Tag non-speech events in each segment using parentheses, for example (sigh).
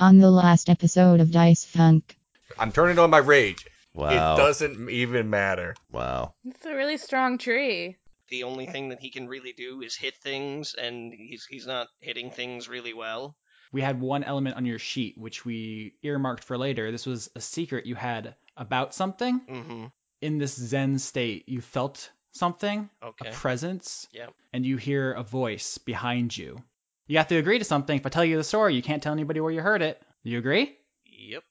On the last episode of Dice Funk. I'm turning on my rage. Wow. It doesn't even matter. Wow. It's a really strong tree. The only thing that he can really do is hit things, and he's he's not hitting things really well. We had one element on your sheet which we earmarked for later. This was a secret you had about something. Mm-hmm. In this Zen state, you felt something, Okay. a presence, Yep. and you hear a voice behind you. You have to agree to something. If I tell you the story, you can't tell anybody where you heard it. You agree? Yep.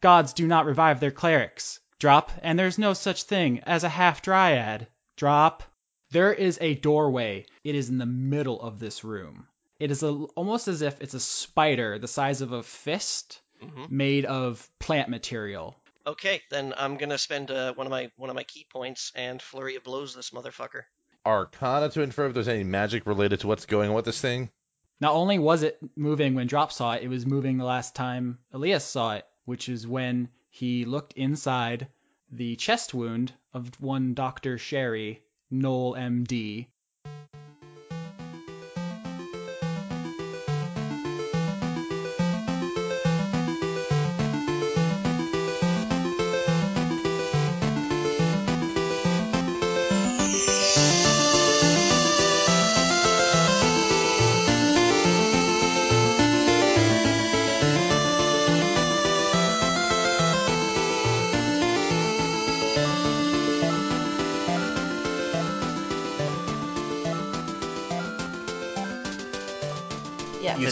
Gods do not revive their clerics. Drop, and there's no such thing as a half dryad. Drop. There is a doorway. It is in the middle of this room. It is a, almost as if it's a spider the size of a fist Mhm. made of plant material. Okay, then I'm gonna spend uh, one of my one of my key points and flurry of blows this motherfucker. Arcana to infer if there's any magic related to what's going on with this thing. Not only was it moving when Drop saw it, it was moving the last time Elias saw it, which is when he looked inside the chest wound of one Dr. Sherry, Noel MD.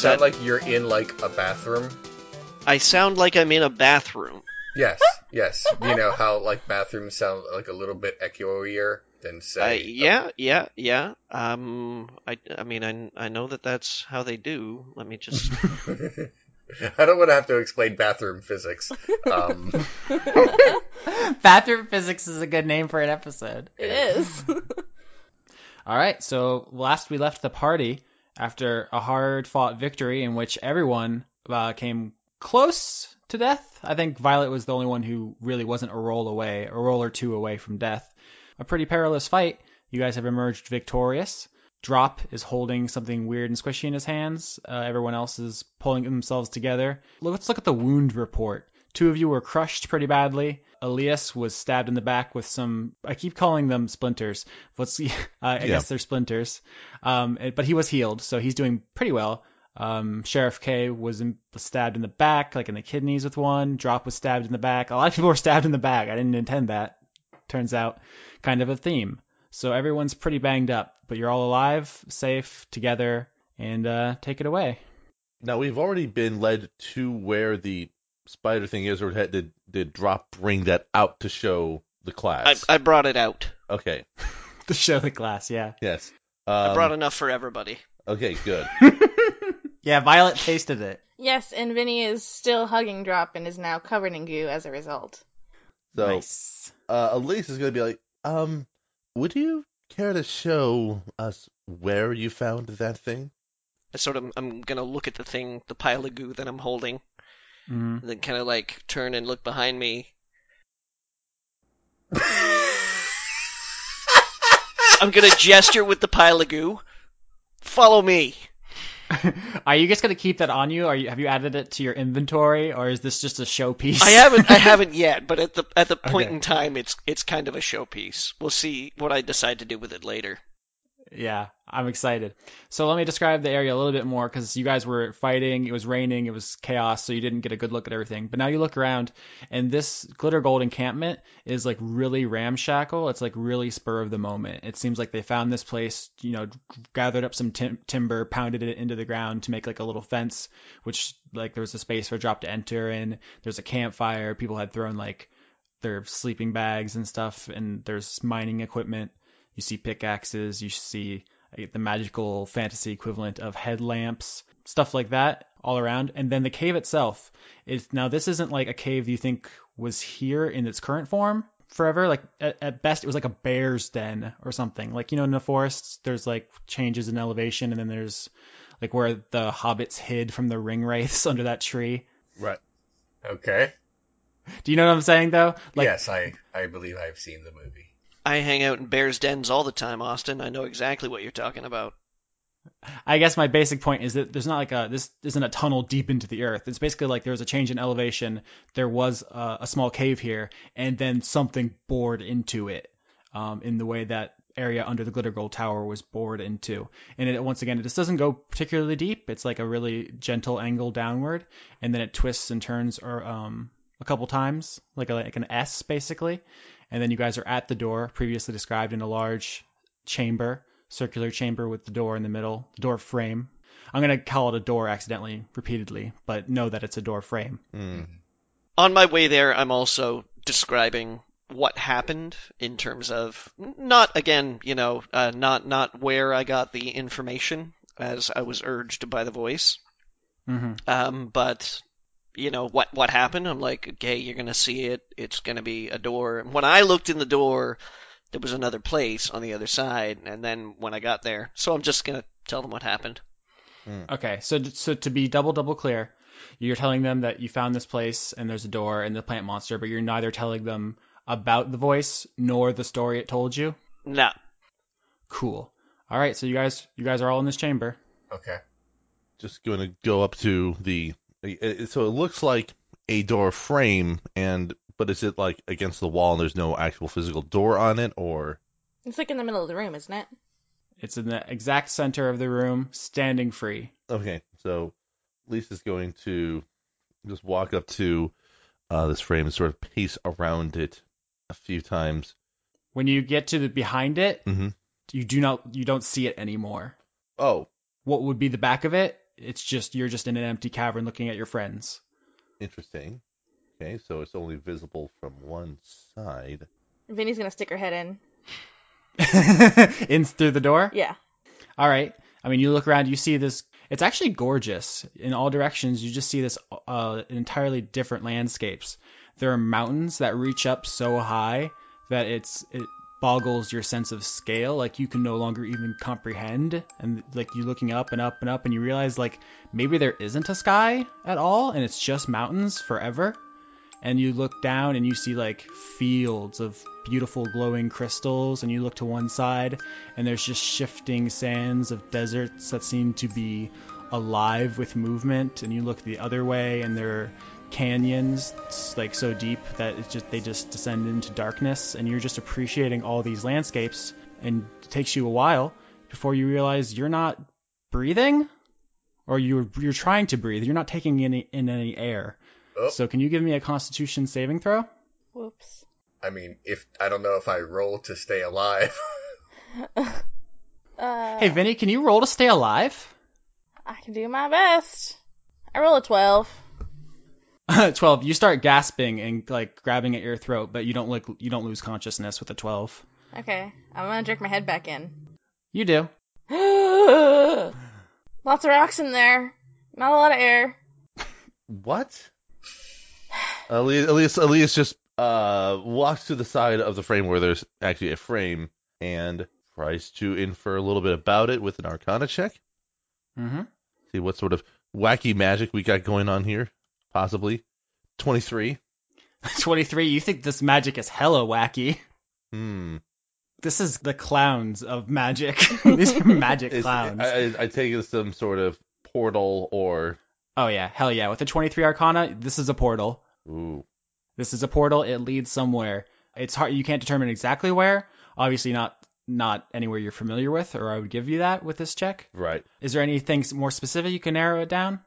Sound that- like you're in like a bathroom. I sound like I'm in a bathroom. Yes, yes. You know how like bathrooms sound like a little bit echoier than Uh, say. yeah, yeah, yeah. Um, I, I mean, I, I know that that's how they do. Let me just. (laughs) I don't want to have to explain bathroom physics. Um, (laughs) Bathroom physics is a good name for an episode. It is. (laughs) All right, so last we left the party after a hard fought victory in which everyone uh, came close to death. I think Violet was the only one who really wasn't a roll away, a roll or two away from death. A pretty perilous fight. You guys have emerged victorious. Drop is holding something weird and squishy in his hands. Uh, everyone else is pulling themselves together. Let's look at the wound report. Two of you were crushed pretty badly. Elias was stabbed in the back with some. I keep calling them splinters. What's (laughs) uh, I Yeah. guess they're splinters. Um, but he was healed, so he's doing pretty well. Um, Sheriff K was, in, was stabbed in the back, like in the kidneys with one. Drop was stabbed in the back. A lot of people were stabbed in the back. I didn't intend that. Turns out, kind of a theme. So everyone's pretty banged up, but you're all alive, safe, together, and uh, take it away. Now we've already been led to where the spider thing is, or had, did did Drop bring that out to show the I, class? I brought it out. Okay. (laughs) To show the class, yeah. Yes. Um, I brought enough for everybody. Okay. Good. (laughs) Yeah, Violet tasted it. yes, and Vinny is still hugging Drop and is now covered in goo as a result. So nice. uh, Elias is going to be like, um, would you care to show us where you found that thing? I sort of, I'm gonna look at the thing, the pile of goo that I'm holding, Mhm. and then kind of like turn and look behind me. I'm gonna gesture with the pile of goo. Follow me. (laughs) Are you just gonna keep that on you? Are you have you added it to your inventory, or is this just a showpiece? I haven't, I haven't yet, but at the at the point Okay. in time, it's it's kind of a showpiece. We'll see what I decide to do with it later. Yeah, I'm excited. So let me describe the area a little bit more because you guys were fighting. It was raining. It was chaos, so you didn't get a good look at everything. But now you look around, and this glitter gold encampment is like really ramshackle. It's like really spur of the moment. It seems like they found this place, you know, gathered up some tim- timber, pounded it into the ground to make like a little fence, which like there was a space for a drop to enter in. There's a campfire. People had thrown like their sleeping bags and stuff, and there's mining equipment. You see pickaxes, you see uh, the magical fantasy equivalent of headlamps, stuff like that all around. And then the cave itself is now this isn't like a cave you think was here in its current form forever. Like at, at best, it was like a bear's den or something. Like you know, in the forests, there's like changes in elevation, and then there's like where the hobbits hid from the ring wraiths (laughs) under that tree. Right. okay. Do you know what I'm saying though? Like yes, I I believe I've seen the movie. I hang out in bears' dens all the time, Austin. I know exactly what you're talking about. I guess my basic point is that there's not like a this isn't a tunnel deep into the earth. It's basically like there was a change in elevation. There was a, a small cave here, and then something bored into it, um, in the way that area under the Glitter Gold Tower was bored into. And it, once again, it just doesn't go particularly deep. It's like a really gentle angle downward, and then it twists and turns or um a couple times, like a, like an S basically. And then you guys are at the door, previously described in a large chamber, circular chamber with the door in the middle, the door frame. I'm gonna call it a door accidentally, repeatedly, but know that it's a door frame. Hmm. On my way there, I'm also describing what happened in terms of not again, you know, uh, not not where I got the information as I was urged by the voice, hmm um, but you know what what happened. I'm like, okay, you're gonna see it. It's gonna be a door. And when I looked in the door, there was another place on the other side. And then when I got there, so I'm just gonna tell them what happened. Hmm. Okay, so so to be double double clear, you're telling them that you found this place and there's a door and the plant monster, but you're neither telling them about the voice nor the story it told you. No, Cool. All right, so you guys you guys are all in this chamber. Okay. Just going to go up to the. It- So it looks like a door frame, and but is it like against the wall and there's no actual physical door on it, or It's like in the middle of the room, isn't it? It's in the exact center of the room, standing free. okay? So Lisa's going to just walk up to uh, this frame and sort of pace around it a few times. When you get to the behind it, hmm you do not you don't see it anymore. Oh, What would be the back of it? It's just you're just in an empty cavern looking at your friends. interesting. Okay, so it's only visible from one side. Vinny's gonna stick her head in. (laughs) in through the door. Yeah. All right. I mean, you look around, you see this. It's actually gorgeous in all directions. You just see this uh, entirely different landscapes. There are mountains that reach up so high that it's it boggles your sense of scale. Like you can no longer even comprehend. And like you're looking up and up and up, and you realize like maybe there isn't a sky at all, and it's just mountains forever. And you look down and you see like fields of beautiful glowing crystals, and you look to one side and there's just shifting sands of deserts that seem to be alive with movement and you look the other way and there are canyons like so deep that it's just they just descend into darkness and you're just appreciating all these landscapes and it takes you a while before you realize you're not breathing or you're you're trying to breathe you're not taking any in any air Oh. so can you give me a constitution saving throw Whoops. I mean, if I don't know if I roll to stay alive. (laughs) Uh, hey vinny can you roll to stay alive I can do my best. I roll a twelve. (laughs) 12 you start gasping and like grabbing at your throat but you don't like you don't lose consciousness with a 12 Okay, I'm gonna jerk my head back in. you do (gasps) Lots of rocks in there. Not a lot of air. (laughs) What? Elias, Elias, Elias just uh, walks to the side of the frame where there's actually a frame and tries to infer a little bit about it with an Arcana check. mm-hmm. See what sort of wacky magic we got going on here, possibly. 23. (laughs) 23 you think this magic is hella wacky Hmm. this is the clowns of magic (laughs) these are magic clowns I, I, I take it as some sort of portal or. oh yeah hell yeah with the 23 arcana this is a portal Ooh. this is a portal it leads somewhere it's hard you can't determine exactly where obviously not not anywhere you're familiar with or i would give you that with this check Right. is there anything more specific you can narrow it down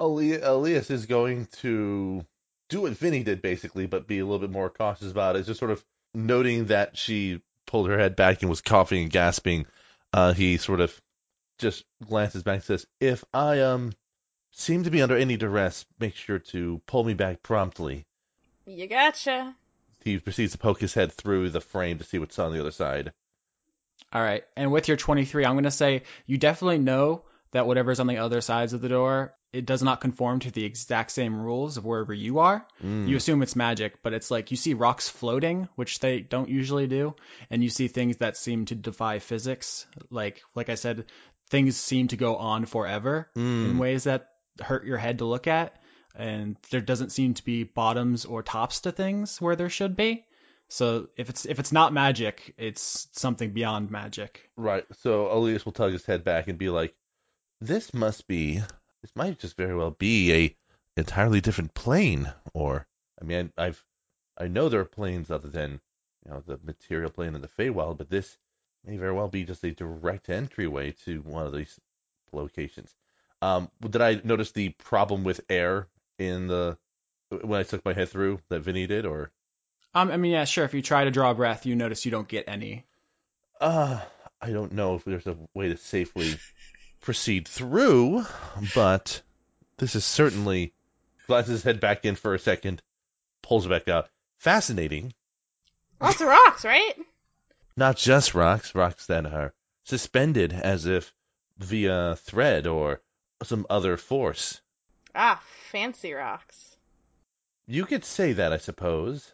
Eli- Elias is going to do what Vinny did basically, but be a little bit more cautious about it. Just sort of noting that she pulled her head back and was coughing and gasping. Uh, he sort of just glances back and says, "If I um seem to be under any duress, make sure to pull me back promptly." You gotcha. He proceeds to poke his head through the frame to see what's on the other side. All right. And with your 23, I'm going to say you definitely know that whatever's on the other sides of the door, it does not conform to the exact same rules of wherever you are. Mm. You assume it's magic, but it's like you see rocks floating, which they don't usually do, and you see things that seem to defy physics. Like like I said, things seem to go on forever in Mm. ways that hurt your head to look at, and there doesn't seem to be bottoms or tops to things where there should be. So if it's if it's not magic, it's something beyond magic. Right. So Elias will tug his head back and be like, this must be this might just very well be a entirely different plane or I mean I, I've I know there are planes other than you know the material plane and the Feywild, but this may very well be just a direct entryway to one of these locations. Um, did I notice the problem with air in the when I stuck my head through that Vinny did, or Um, I mean, yeah, sure. If you try to draw a breath, you notice you don't get any. uh, I don't know if there's a way to safely proceed through, but this is certainly glances his head back in for a second, pulls it back out. Fascinating. Lots of rocks, right? Not just rocks, rocks that are suspended as if via thread or some other force. Ah, fancy rocks. You could say that, I suppose.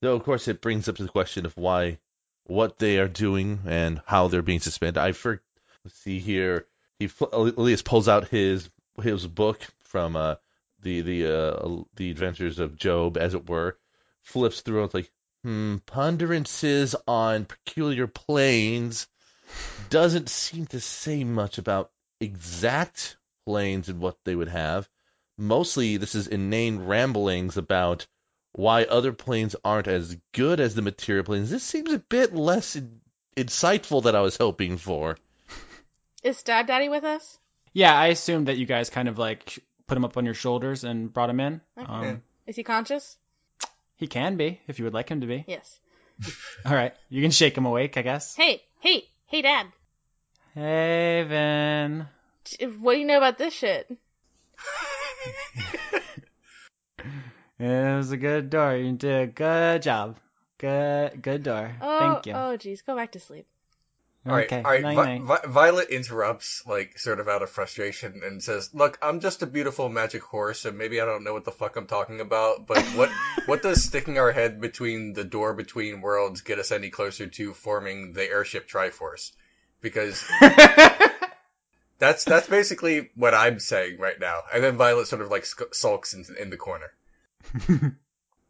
Though, of course, it brings up the question of why, what they are doing and how they're being suspended. I for, see here. He Elias pulls out his his book from uh, the the uh, the Adventures of Job, as it were. Flips through. and It's like, hmm, ponderances on peculiar planes. Doesn't seem to say much about exact planes and what they would have. Mostly, this is inane ramblings about why other planes aren't as good as the material planes. This seems a bit less in- insightful than I was hoping for. Is Dad Daddy with us? Yeah, I assumed that you guys kind of like put him up on your shoulders and brought him in. Okay. Um, Is he conscious? he can be if you would like him to be. Yes. (laughs) All right, you can shake him awake, I guess. Hey, hey, hey, Dad. Hey, Vin. What do you know about this shit? (laughs) It was a good door. You did a good job. Good, good door. Oh, Thank you. oh, geez, go back to sleep. All right, okay. all right. night, Vi- night. Vi- Violet interrupts, like, sort of out of frustration, and says, "Look, I'm just a beautiful magic horse, and maybe I don't know what the fuck I'm talking about. But what (laughs) what does sticking our head between the door between worlds get us any closer to forming the airship Triforce? Because (laughs) that's that's basically what I'm saying right now. And then Violet sort of like sulks in, in the corner. (laughs)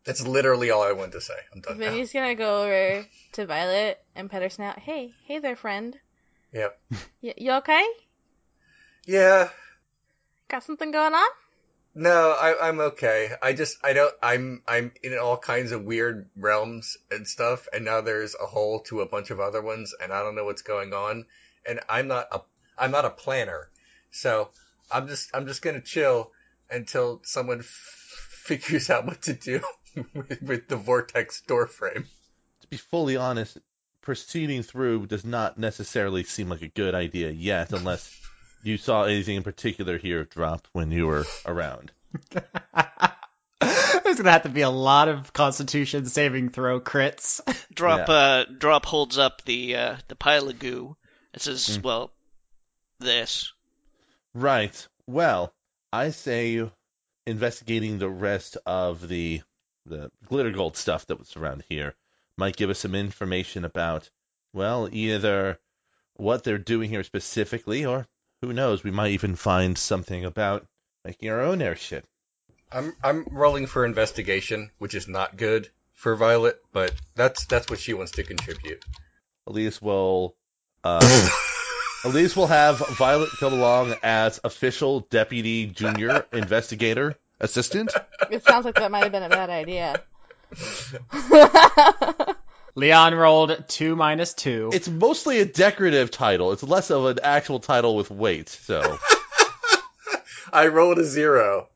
That's literally all I wanted to say. I'm done. Vinny's gonna go over to Violet and pet her snout. Hey, hey there, friend. Yep. Y- you okay? Yeah. Got something going on? No, I, I'm okay. I just I don't I'm I'm in all kinds of weird realms and stuff, and now there's a hole to a bunch of other ones, and I don't know what's going on, and I'm not a I'm not a planner, so I'm just I'm just gonna chill until someone f- figures out what to do (laughs) with, with the vortex door frame. To be fully honest, proceeding through does not necessarily seem like a good idea yet, unless (laughs) you saw anything in particular here drop when you were around. (laughs) There's gonna have to be a lot of Constitution saving throw crits. Drop Yeah. uh drop holds up the uh the pile of goo. It says, Mm. well, this. Right. Well, I say investigating the rest of the the glitter gold stuff that was around here might give us some information about well, either what they're doing here specifically or who knows, we might even find something about making our own airship. I'm I'm rolling for investigation, which is not good for Violet, but that's that's what she wants to contribute. Elias will uh (laughs) Elias will have Violet come along as official deputy junior (laughs) investigator assistant. It sounds like that might have been a bad idea. (laughs) Leon rolled two minus two. It's mostly a decorative title. It's less of an actual title with weight. So (laughs) I rolled a zero.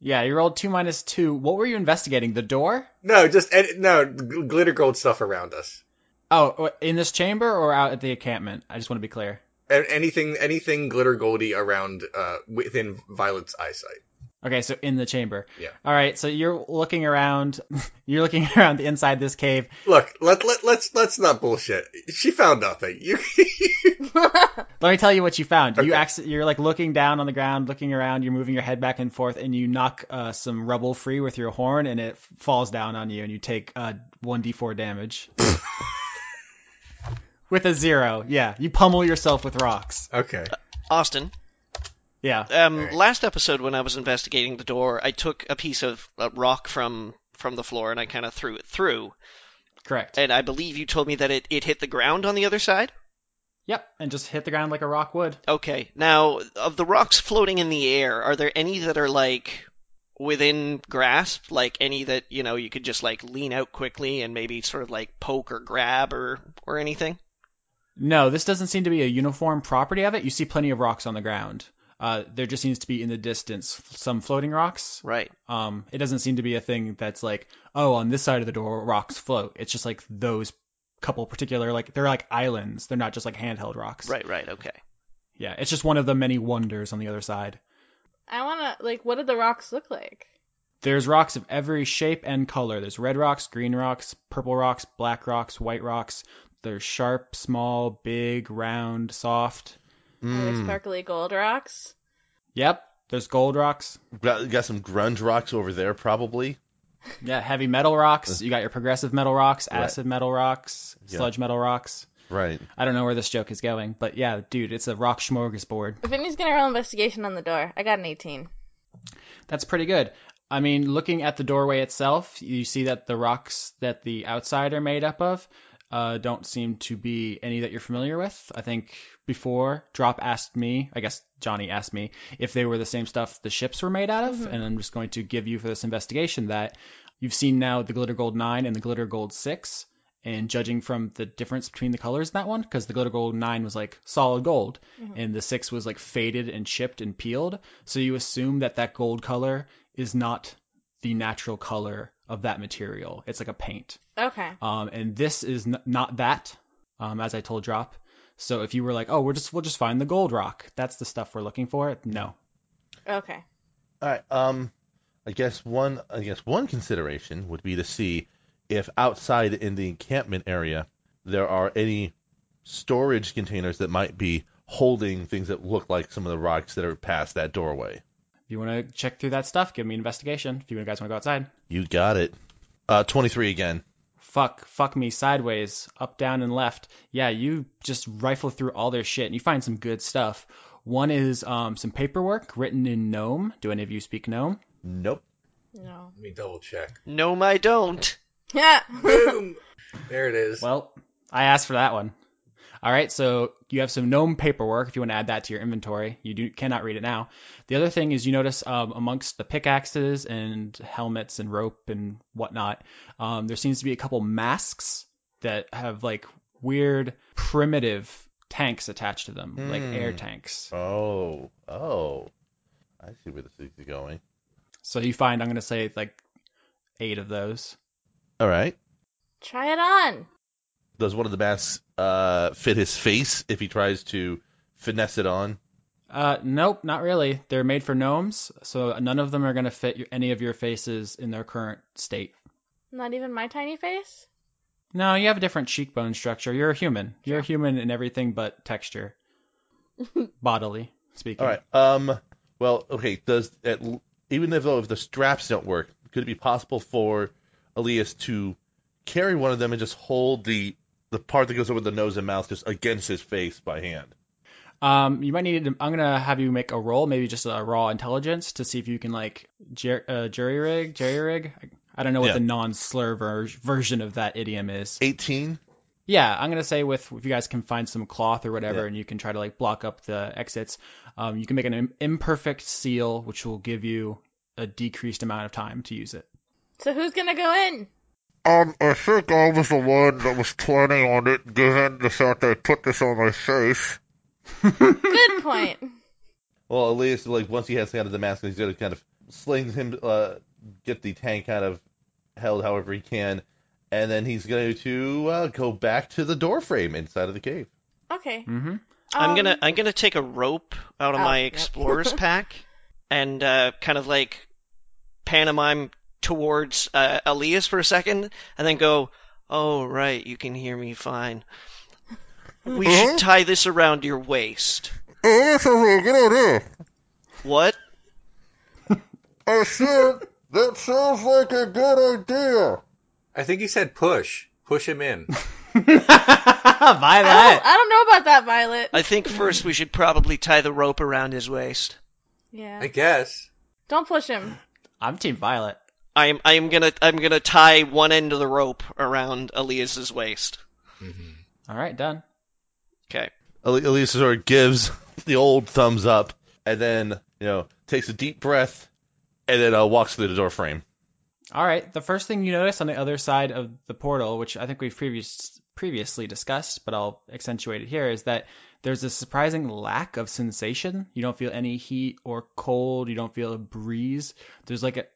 yeah, you rolled two minus two. What were you investigating? The door? No, just ed- no gl- glitter gold stuff around us. Oh, in this chamber or out at the encampment? I just want to be clear. A- anything anything glitter goldy around uh within Violet's eyesight. Okay, so in the chamber. Yeah. All right, so you're looking around. (laughs) You're looking (laughs) around inside this cave. Look, let let let's let's not bullshit. She found nothing. (laughs) You Let me tell you what you found. You Okay. acc- you're like looking down on the ground, looking around. You're moving your head back and forth, and you knock uh, some rubble free with your horn, and it falls down on you, and you take uh, one d4 damage. With a zero, yeah, you pummel yourself with rocks. okay? Austin, Yeah. um, Alright. last episode when I was investigating the door, I took a piece of uh, rock from from the floor and I kind of threw it through. Correct. And I believe you told me that it, it hit the ground on the other side. Yep, and just hit the ground like a rock would. Okay. Now, of the rocks floating in the air, are there any that are like within grasp? Like any that, you know, you could just like lean out quickly and maybe sort of like poke or grab or or anything? No, this doesn't seem to be a uniform property of it. You see plenty of rocks on the ground. Uh, there just seems to be in the distance some floating rocks. Right. Um, it doesn't seem to be a thing that's like, oh, on this side of the door, rocks float. It's just like those couple particular, like they're like islands. They're not just like handheld rocks. Right, right. Okay. Yeah, it's just one of the many wonders on the other side. I wanna like, what did the rocks look like? There's rocks of every shape and color. There's red rocks, green rocks, purple rocks, black rocks, white rocks. There's sharp, small, big, round, soft. Are there Mm. sparkly gold rocks? Yep, there's gold rocks. Got, got some grunge rocks over there, probably. Yeah, heavy metal rocks. You got your progressive metal rocks, Right. acid metal rocks, Yeah. sludge metal rocks. Right. I don't know where this joke is going, but yeah, dude, it's a rock smorgasbord. Vinny's gonna roll investigation on the door. I got an 18. That's pretty good. I mean, looking at the doorway itself, you see that the rocks that the outside are made up of uh, don't seem to be any that you're familiar with. I think before Drop asked me, I guess Johnny asked me if they were the same stuff the ships were made out of, and I'm just going to give you for this investigation that you've seen now the Glitter Gold 9 and the Glitter Gold 6. And judging from the difference between the colors in that one, because the glitter gold nine was like solid gold, and the six was like faded and chipped and peeled, so you assume that that gold color is not the natural color of that material. It's like a paint. Okay. Um, and this is n- not that, um, as I told Drop. So if you were like, oh, we're just we'll just find the gold rock, that's the stuff we're looking for. No. Okay. All right. Um, I guess one. I guess one consideration would be to see if outside in the encampment area there are any storage containers that might be holding things that look like some of the rocks that are past that doorway. If you want to check through that stuff, give me an investigation. If you guys want to go outside. You got it. Uh, 23 again. Fuck, fuck me sideways, up, down, and left. Yeah, you just rifle through all their shit and you find some good stuff. One is um, some paperwork written in Gnome. Do any of you speak Gnome? Nope. No. Let me double check. No, I don't. (laughs) Yeah. Boom! there it is. Well, I asked for that one. All right, so you have some gnome paperwork. If you want to add that to your inventory, you do cannot read it now. The other thing is you notice um, amongst the pickaxes and helmets and rope and whatnot, um, there seems to be a couple masks that have like weird primitive tanks attached to them, like Hmm. air tanks. Oh. Oh. I see where this is going. So you find I'm gonna say like eight of those. All right. Try it on. Does one of the masks uh, fit his face if he tries to finesse it on? Uh, nope, not really. They're made for gnomes, so none of them are gonna fit your, any of your faces in their current state. Not even my tiny face? No, you have a different cheekbone structure. You're a human. You're a human in everything but texture, (laughs) bodily speaking. All right. Um. Well, okay. Does at, even if though if the straps don't work, could it be possible for Elias to carry one of them and just hold the the part that goes over the nose and mouth just against his face by hand? Um, you might need. To, I'm gonna have you make a roll, maybe just a raw intelligence, to see if you can like jer- uh, jury rig, jerry rig. I don't know what Yeah. the non-slur ver- version of that idiom is. Eighteen. Yeah, I'm gonna say with if you guys can find some cloth or whatever, Yeah. and you can try to like block up the exits, um, you can make an im- imperfect seal, which will give you a decreased amount of time to use it. So who's gonna go in? Um, I think I was the one that was planning on it, given the fact that I put this on my face. (laughs) Good point. Well, at least like once he has kind of the mask, he's gonna kind of sling him, uh, get the tank kind of held however he can, and then he's going to uh, go back to the door frame inside of the cave. Okay. Mm-hmm. I'm Um, gonna I'm gonna take a rope out of Oh, my yep. explorer's (laughs) pack and uh, kind of like pantomime towards uh, Elias for a second, and then go. Oh right, you can hear me fine. We should tie this around your waist. Oh, that sounds like a good idea. What? (laughs) I said, that sounds like a good idea. I think he said push. Push him in. (laughs) Violet. I don't, I don't know about that, Violet. I think first we should probably tie the rope around his waist. Yeah. I guess. Don't push him. I'm Team Violet. I'm I'm gonna I'm gonna tie one end of the rope around Elias's waist. All right, done. Okay. Ali- Elias sort of gives the old thumbs up, and then you know takes a deep breath, and then uh, walks through the door frame. All right. The first thing you notice on the other side of the portal, which I think we've previous, previously discussed, but I'll accentuate it here, is that there's a surprising lack of sensation. You don't feel any heat or cold. You don't feel a breeze. There's like a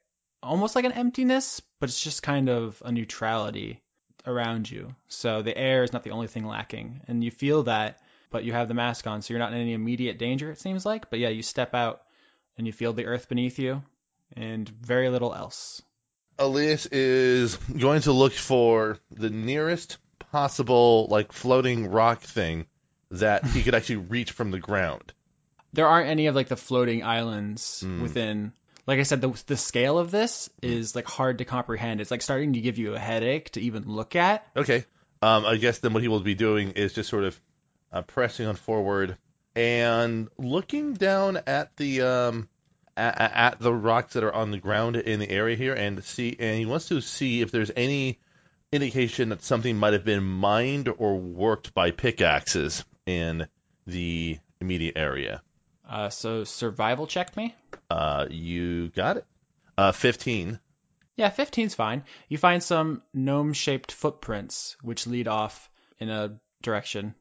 almost like an emptiness, but it's just kind of a neutrality around you. So the air is not the only thing lacking, and you feel that, but you have the mask on, so you're not in any immediate danger. It seems like, but yeah, you step out and you feel the earth beneath you, and very little else. Elias is going to look for the nearest possible like floating rock thing that he could actually reach from the ground. there aren't any of like the floating islands Hmm. within like i said the, the scale of this is like hard to comprehend it's like starting to give you a headache to even look at Okay. Um, I guess then what he will be doing is just sort of uh, pressing on forward and looking down at the um, at, at the rocks that are on the ground in the area here and see and he wants to see if there's any indication that something might have been mined or worked by pickaxes in the immediate area. Uh, so survival check me Uh, you got it. Uh, 15. yeah 15's fine you find some gnome shaped footprints which lead off in a direction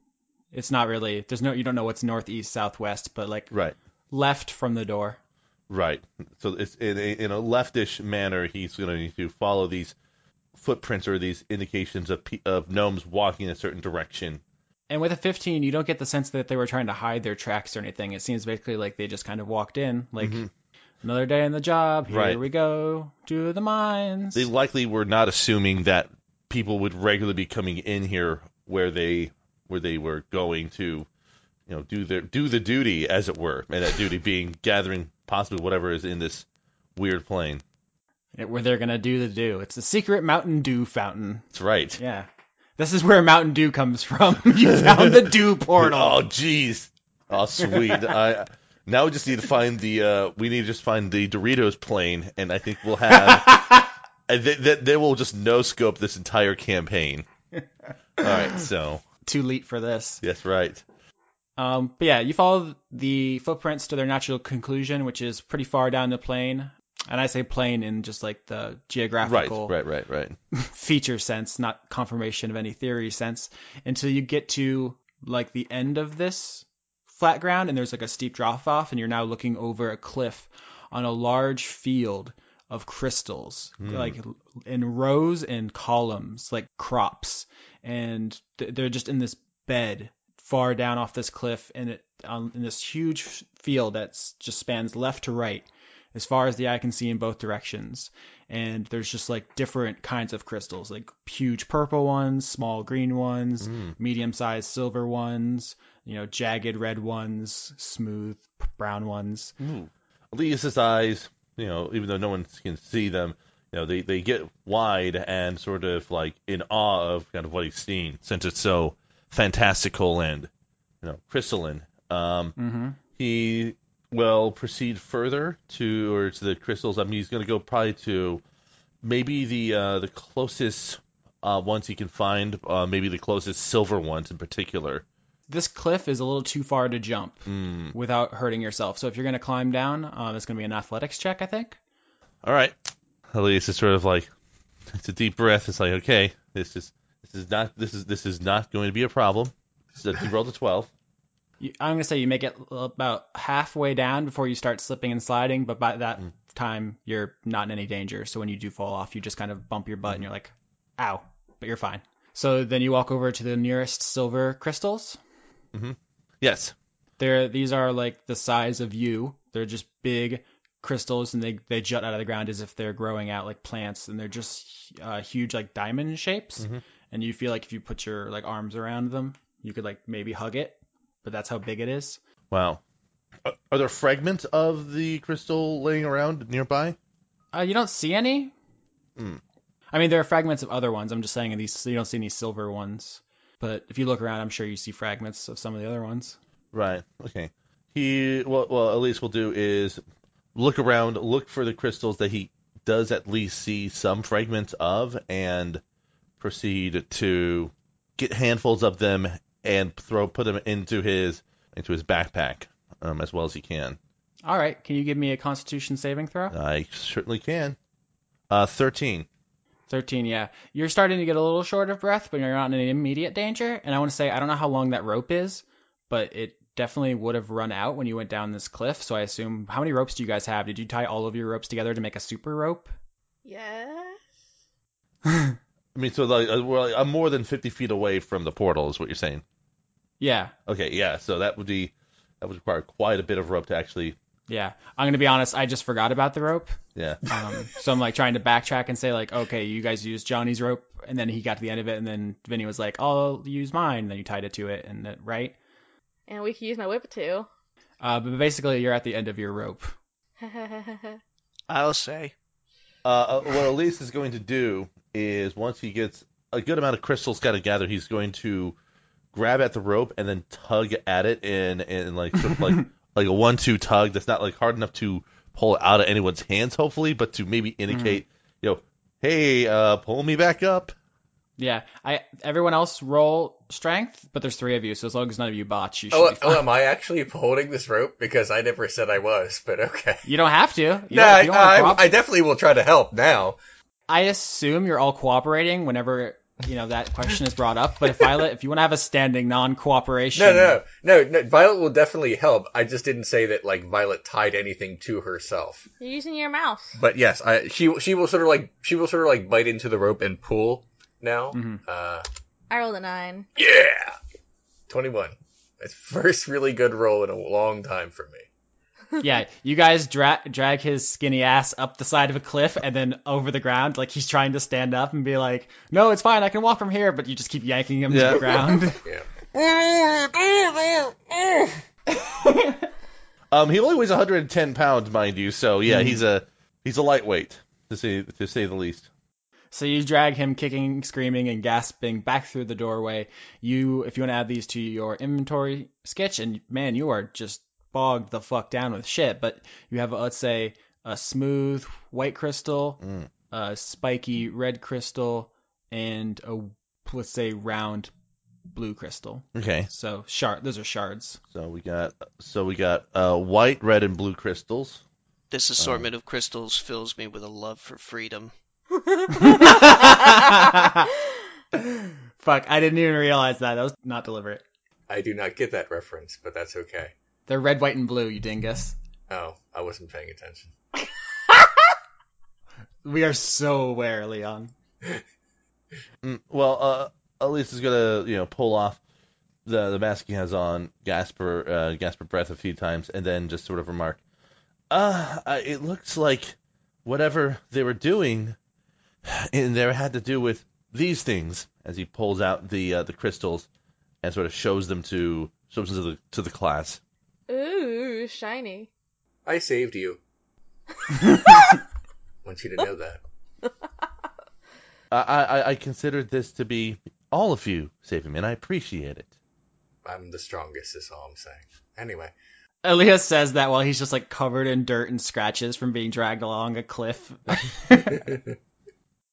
it's not really there's no you don't know what's northeast southwest but like Right. left from the door Right. So it's in a, in a leftish manner. He's going to need to follow these footprints or these indications of of gnomes walking in a certain direction. And with a 15, you don't get the sense that they were trying to hide their tracks or anything. It seems basically like they just kind of walked in, like mm-hmm. another day in the job. Here Right. we go to the mines. They likely were not assuming that people would regularly be coming in here where they where they were going to, you know, do their do the duty as it were, and that duty being gathering possibly whatever is in this weird plane. where they're gonna do the do. It's the secret Mountain Dew fountain. That's right. Yeah, this is where Mountain Dew comes from. (laughs) you found the Dew portal. Oh, jeez. Oh, sweet. I now we just need to find the. Uh, we need to just find the Doritos plane, and I think we'll have. (laughs) they, they, they will just no scope this entire campaign. All right. So Too late for this. yes, right. Um, but yeah, you follow the footprints to their natural conclusion, which is pretty far down the plane. And I say plane in just like the geographical Right. Right. Right. right. (laughs) feature sense, not confirmation of any theory sense, until you get to like the end of this flat ground and there's like a steep drop off and you're now looking over a cliff on a large field of crystals hmm. like in rows and columns like crops and th- they're just in this bed far down off this cliff and it on in this huge field that's just spans left to right as far as the eye can see in both directions and there's just like different kinds of crystals like huge purple ones small green ones medium sized silver ones you know jagged red ones smooth brown ones Elias's eyes, you know, even though no one can see them, you know, they, they get wide and sort of like in awe of kind of what he's seen, since it's so fantastical and, you know, crystalline. Um, mm-hmm. he will proceed further to or to the crystals. I mean, he's going to go probably to maybe the uh, the closest uh, ones he can find, uh, maybe the closest silver ones in particular. this cliff is a little too far to jump Mm. without hurting yourself so if you're going to climb down um, it's going to be an athletics check i think All right, Elias is sort of like it's a deep breath. It's like okay, this is this is not this is this is not going to be a problem. So he rolled a (laughs) twelve. You, i'm going to say you make it about halfway down before you start slipping and sliding but by that time you're not in any danger so when you do fall off you just kind of bump your butt and you're like ow but you're fine so then you walk over to the nearest silver crystals Yes. They're these are like the size of you. They're just big crystals, and they they jut out of the ground as if they're growing out like plants, and they're just uh, huge like diamond shapes. And you feel like if you put your like arms around them, you could like maybe hug it, but that's how big it is. Wow. Are, there fragments of the crystal laying around nearby? Uh, you don't see any. Hmm. I mean, there are fragments of other ones. I'm just saying these you don't see any silver ones. But if you look around, I'm sure you see fragments of some of the other ones. Right. Okay. He well, well at least we'll do is look around, look for the crystals that he does at least see some fragments of, and proceed to get handfuls of them and throw put them into his into his backpack um, as well as he can. All right. Can you give me a Constitution saving throw? I certainly can. Uh, thirteen. 13, yeah. You're starting to get a little short of breath, but you're not in immediate danger. And I want to say, I don't know how long that rope is, but it definitely would have run out when you went down this cliff. So I assume, how many ropes do you guys have? Did you tie all of your ropes together to make a super rope? Yes. (laughs) I mean, so like, uh, we're like, I'm more than fifty feet away from the portal, is what you're saying. Yeah, Okay, yeah. So that would be that would require quite a bit of rope to actually. yeah. I'm going to be honest, I just forgot about the rope. Yeah. (laughs) Um, so I'm like trying to backtrack and say, like, okay, you guys used Johnny's rope. And then he got to the end of it. And then Vinny was like, I'll use mine. And then you tied it to it. And then, right? And we could use my whip too. Uh, but basically, you're at the end of your rope. (laughs) I'll say. Uh, uh, what Elias is going to do is once he gets a good amount of crystals got to gather, he's going to grab at the rope and then tug at it in in like sort of like (laughs) like a one-two tug that's not like hard enough to pull it out of anyone's hands, hopefully, but to maybe indicate, you know, hey, uh, pull me back up. Yeah, I everyone else roll strength, but there's three of you, so as long as none of you botch, you should Oh, be fine. oh, am I actually holding this rope? Because I never said I was, but okay. You don't have to. You No, don't- I, you don't wanna I, I definitely will try to help now. I assume you're all cooperating whenever you know that question is brought up. But if Violet, if you want to have a standing non-cooperation, No, no, no, no, no. Violet will definitely help. I just didn't say that like Violet tied anything to herself. You're using your mouth. But yes, I she she will sort of like she will sort of like bite into the rope and pull now. Mhm. Uh, I rolled a nine. yeah, twenty one. It's first really good roll in a long time for me. Yeah, you guys dra- drag his skinny ass up the side of a cliff and then over the ground, like he's trying to stand up and be like, "No, it's fine, I can walk from here," but you just keep yanking him to the ground. (laughs) Yeah. (laughs) Um, he only weighs 110 pounds, mind you, so yeah, he's a he's a lightweight to say to say the least. So you drag him kicking, screaming, and gasping back through the doorway. You, if you want to add these to your inventory sketch, and man, you are just bogged the fuck down with shit. But you have, let's say, a smooth white crystal, Mm. a spiky red crystal, and a let's say round blue crystal. Okay. So shard, those are shards. So we got so we got uh, white, red, and blue crystals. This assortment of crystals fills me with a love for freedom. (laughs) (laughs) Fuck, I didn't even realize that. That was not deliberate. I do not get that reference, but that's okay. They're red, white, and blue, you dingus. Oh, I wasn't paying attention. (laughs) We are so aware, Leon. (laughs) Mm, well, uh, Elias is gonna you know pull off the the mask he has on, gasp for uh, gasp for breath a few times, and then just sort of remark, "Uh, uh, it looks like whatever they were doing (sighs) in there had to do with these things." As he pulls out the uh, the crystals and sort of shows them to shows them to the to the class. Ooh, shiny. I saved you. (laughs) Want you to know that. (laughs) I I, I considered this to be all of you saving me, and I appreciate it. I'm the strongest. Is all I'm saying. Anyway, Elias says that while he's just like covered in dirt and scratches from being dragged along a cliff. (laughs)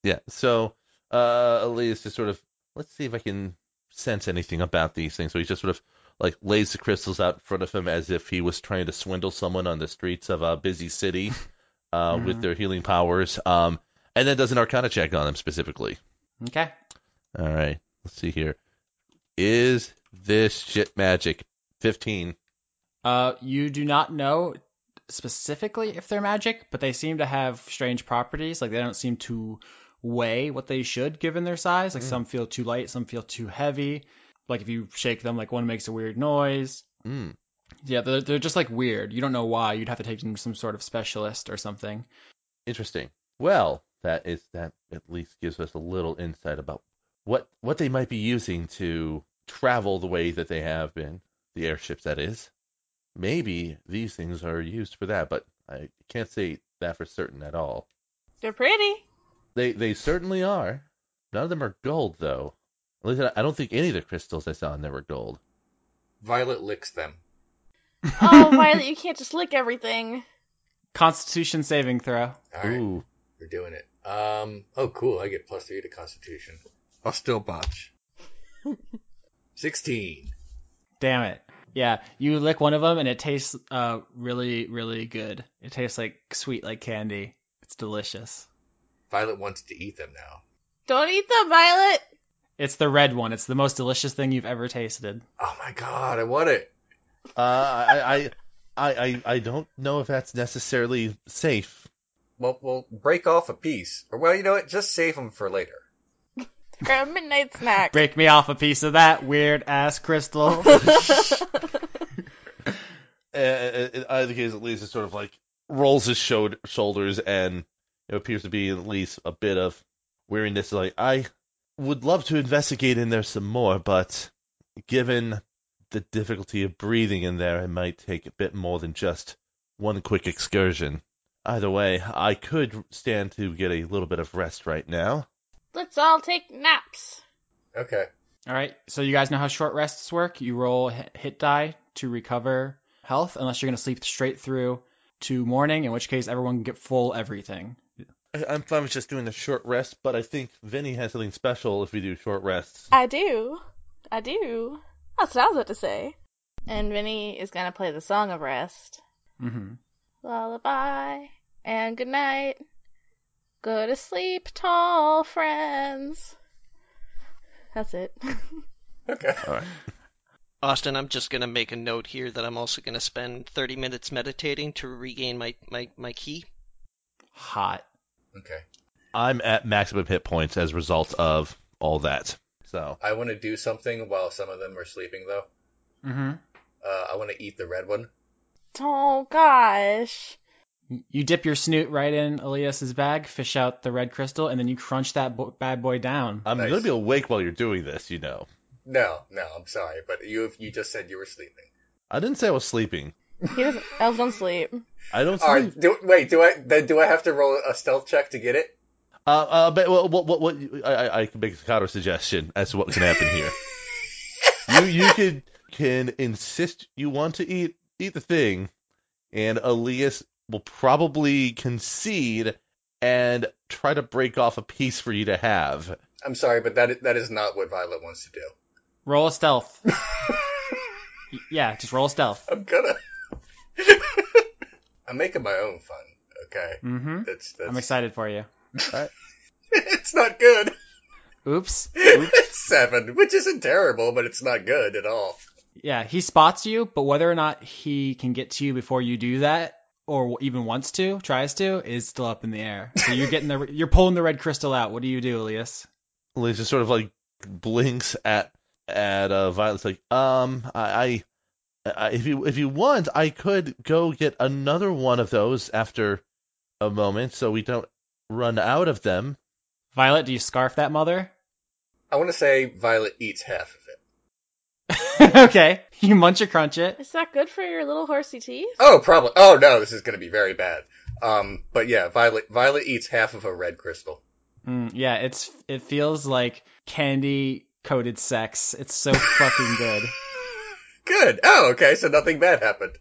Yeah. So uh Elias just sort of let's see if I can sense anything about these things. So he just sort of like lays the crystals out in front of him as if he was trying to swindle someone on the streets of a busy city (laughs) uh with Mhm. their healing powers. Um and then does an arcana check on them specifically. okay. All right. Let's see here. Is this shit magic? 15. Uh, you do not know specifically if they're magic, but they seem to have strange properties. Like they don't seem to weigh what they should given their size. Like some feel too light, some feel too heavy. Like if you shake them, like one makes a weird noise. Mm. Yeah, they're, they're just like weird. You don't know why. You'd have to take them to some sort of specialist or something. Interesting. Well, that is that at least gives us a little insight about what what they might be using to travel the way that they have been, the airships that is. Maybe these things are used for that, but I can't say that for certain at all. They're pretty. They they certainly are. None of them are gold though. At least I don't think any of the crystals I saw in there were gold. Violet licks them. Oh, (laughs) Violet, you can't just lick everything. Constitution saving throw. All right, Ooh. we're doing it. Um. Oh, cool. I get plus three to Constitution. I'll still botch. (laughs) 16. Damn it. Yeah, you lick one of them and it tastes uh really really good. It tastes like sweet like candy. It's delicious. Violet wants to eat them now. Don't eat them, Violet. It's the red one. It's the most delicious thing you've ever tasted. Oh my god, I want it. Uh, I, I, I, I, I don't know if that's necessarily safe. Well, we'll break off a piece. Or, well, you know what? Just save them for later. Grab a midnight snack. Break me off a piece of that weird ass crystal. (laughs) Uh, in either case, at least it sort of like rolls his sho- shoulders and it appears to be at least a bit of weariness. Like, I would love to investigate in there some more, but given the difficulty of breathing in there, it might take a bit more than just one quick excursion. Either way, I could stand to get a little bit of rest right now. Let's all take naps. Okay. All right, so you guys know how short rests work. You roll hit die to recover health, unless you're going to sleep straight through to morning, in which case everyone can get full everything. I- I'm fine with just doing a short rest, but I think Vinny has something special if we do short rests. I do. I do. That's what I was about to say. And Vinny is gonna play the song of rest. hmm Lullaby and good night. Go to sleep, tall friends. That's it. (laughs) Okay. All right. Austin, I'm just gonna make a note here that I'm also gonna spend 30 minutes meditating to regain my my, my ki. Hot. Okay. I'm at maximum hit points as a result of all that. So I want to do something while some of them are sleeping, though. hmm Uh, I want to eat the red one. oh gosh. You dip your snoot right in Elias's bag, fish out the red crystal, and then you crunch that bo- bad boy down. I'm Nice. going to be awake while you're doing this, you know. No, no, I'm sorry, but you you just said you were sleeping. I didn't say I was sleeping. He doesn't. Elves don't sleep. I don't sleep. right. Do, wait. Do I then do I have to roll a stealth check to get it? Uh, uh, but what, what, what, what I, I- I can make a counter suggestion as to what can happen here. (laughs) you, you can, can insist you want to eat, eat the thing, and Elias will probably concede and try to break off a piece for you to have. I'm sorry, but that is, that is not what Violet wants to do. Roll a stealth. (laughs) Yeah, just roll a stealth. I'm gonna. I'm making my own fun. Okay. hmm That's that's. I'm excited for you. (laughs) it's not good. (laughs) Oops. it's seven, which isn't terrible, but it's not good at all. Yeah, he spots you, but whether or not he can get to you before you do that, or even wants to, tries to, is still up in the air. So you're getting the, you're pulling the red crystal out. What do you do, Elias? Elias just sort of like blinks at at uh, Violet's like, um, I, I, I, if you if you want, I could go get another one of those after a moment, so we don't run out of them. Violet, do you scarf that mother? I want to say Violet eats half of it. (laughs) okay, you munch or crunch it. Is that good for your little horsey teeth? Oh, probably. Oh no, this is going to be very bad. Um, but yeah, Violet Violet eats half of a red crystal. Mm, yeah, it's it feels like candy coated sex. It's so fucking good. (laughs) Good. Oh, okay. So nothing bad happened.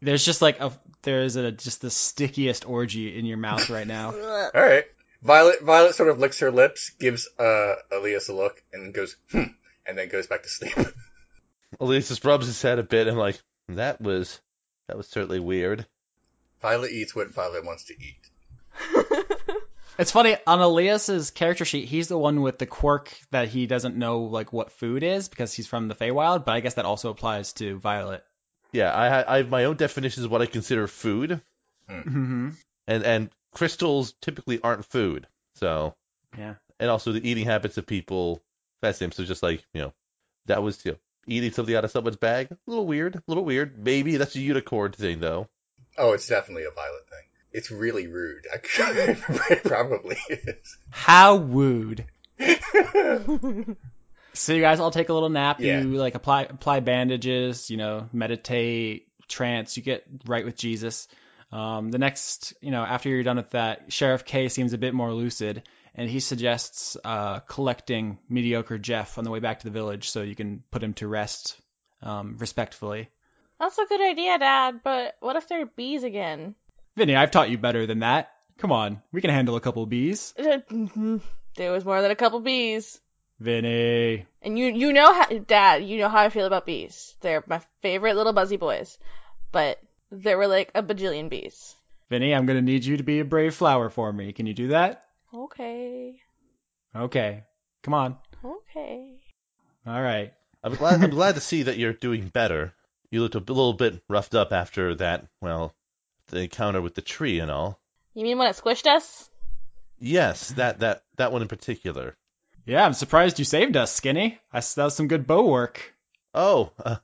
There's just like a there's a just the stickiest orgy in your mouth right now. (laughs) All right. Violet Violet sort of licks her lips, gives uh Elias a look, and goes hmm, and then goes back to sleep. (laughs) Elias just rubs his head a bit and like, that was that was certainly weird. Violet eats what Violet wants to eat. (laughs) It's funny on Elias's character sheet, he's the one with the quirk that he doesn't know like what food is because he's from the Feywild. But I guess that also applies to Violet. Yeah, I ha- I have my own definitions of what I consider food, hmm and and crystals typically aren't food. So Yeah. and also the eating habits of people. That's him. So just like you know, that was you know, eating something out of someone's bag. A little weird. A little weird. Maybe that's a unicorn thing though. Oh, it's definitely a Violet thing. It's really rude. it (laughs) probably is. How wooed. So you guys all take a little nap. Yeah. You like apply apply bandages. You know, meditate, trance. You get right with Jesus. Um, the next, you know, after you're done with that, Sheriff K seems a bit more lucid, and he suggests uh, collecting mediocre Jeff on the way back to the village so you can put him to rest um, respectfully. That's a good idea, Dad, but what if there are bees again? Vinny, I've taught you better than that. Come on, we can handle a couple bees. (laughs) Mm-hmm. there was more than a couple bees. Vinny. And you you know how Dad, you know how I feel about bees. They're my favorite little buzzy boys. But there were like a bajillion bees. Vinny, I'm gonna need you to be a brave flower for me. Can you do that? Okay. Okay. Come on. Okay. All right. I'm glad. I'm (laughs) glad to see that you're doing better. You looked a little bit roughed up after that. Well, the encounter with the tree and all. You mean when it squished us? Yes, that that that one in particular. Yeah, I'm surprised you saved us, Skinny. I, that was some good bow work. Oh, uh,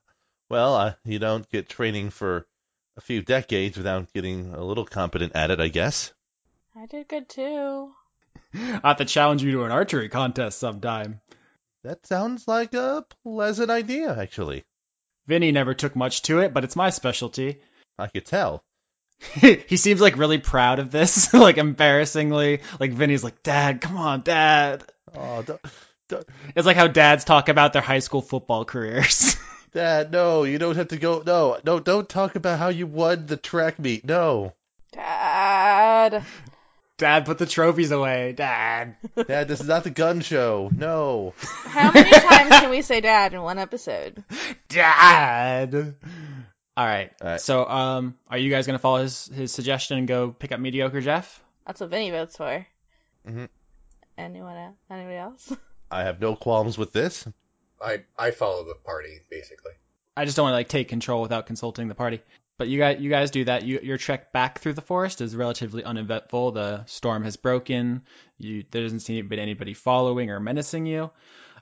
well, uh, you don't get training for a few decades without getting a little competent at it, I guess. I did good too. (laughs) I have to challenge you to an archery contest sometime. That sounds like a pleasant idea, actually. Vinny never took much to it, but it's my specialty. I could tell. (laughs) he seems like really proud of this, (laughs) like embarrassingly. Like Vinny's like, Dad, come on, Dad. Oh, don't, don't, It's like how dads talk about their high school football careers. (laughs) Dad, no, you don't have to go. No, no, don't talk about how you won the track meet. No, Dad. Dad, put the trophies away. Dad. Dad, this is not the gun show. No. How many times can we say dad in one episode? Dad. All right. All right. So, um, are you guys gonna follow his his suggestion and go pick up mediocre Jeff? That's what Vinny votes for. Mhm. Anyone else? Anybody else? (laughs) I have no qualms with this. I I follow the party basically. I just don't want to like take control without consulting the party. But you guys, you guys do that. You, your trek back through the forest is relatively uneventful. The storm has broken. You, there doesn't seem to be anybody following or menacing you.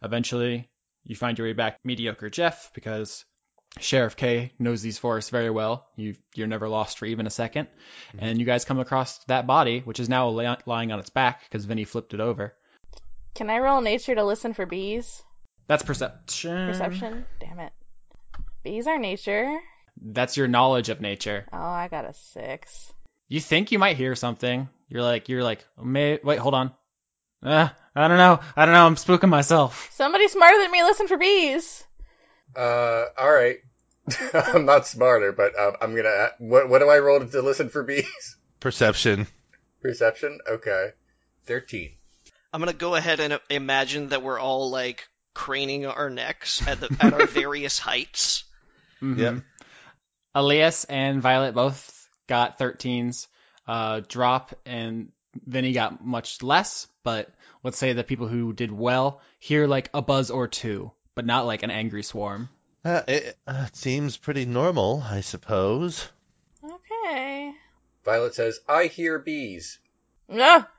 Eventually, you find your way back, mediocre Jeff, because Sheriff K knows these forests very well. You, you're never lost for even a 2nd And you guys come across that body, which is now li- lying on its back because Vinny flipped it over. Can I roll nature to listen for bees? That's perception. Perception? Damn it. Bees are nature. That's your knowledge of nature. Oh, I got a six. You think you might hear something. You're like, you're like, may wait, hold on. Uh, I don't know. I don't know. I'm spooking myself. Somebody smarter than me listen for bees. Uh, all right. (laughs) I'm not smarter, but um, I'm gonna. What what do I roll to listen for bees? (laughs) Perception. Perception. Okay. Thirteen. I'm gonna go ahead and imagine that we're all like craning our necks at the at our (laughs) various heights. Mhm. Yep. Elias and Violet both got 13s. Uh, Drop and Vinny got much less, but let's say the people who did well hear like a buzz or two, but not like an angry swarm. Uh, it, uh, it seems pretty normal, I suppose. Okay. Violet says, "I hear bees. Ah!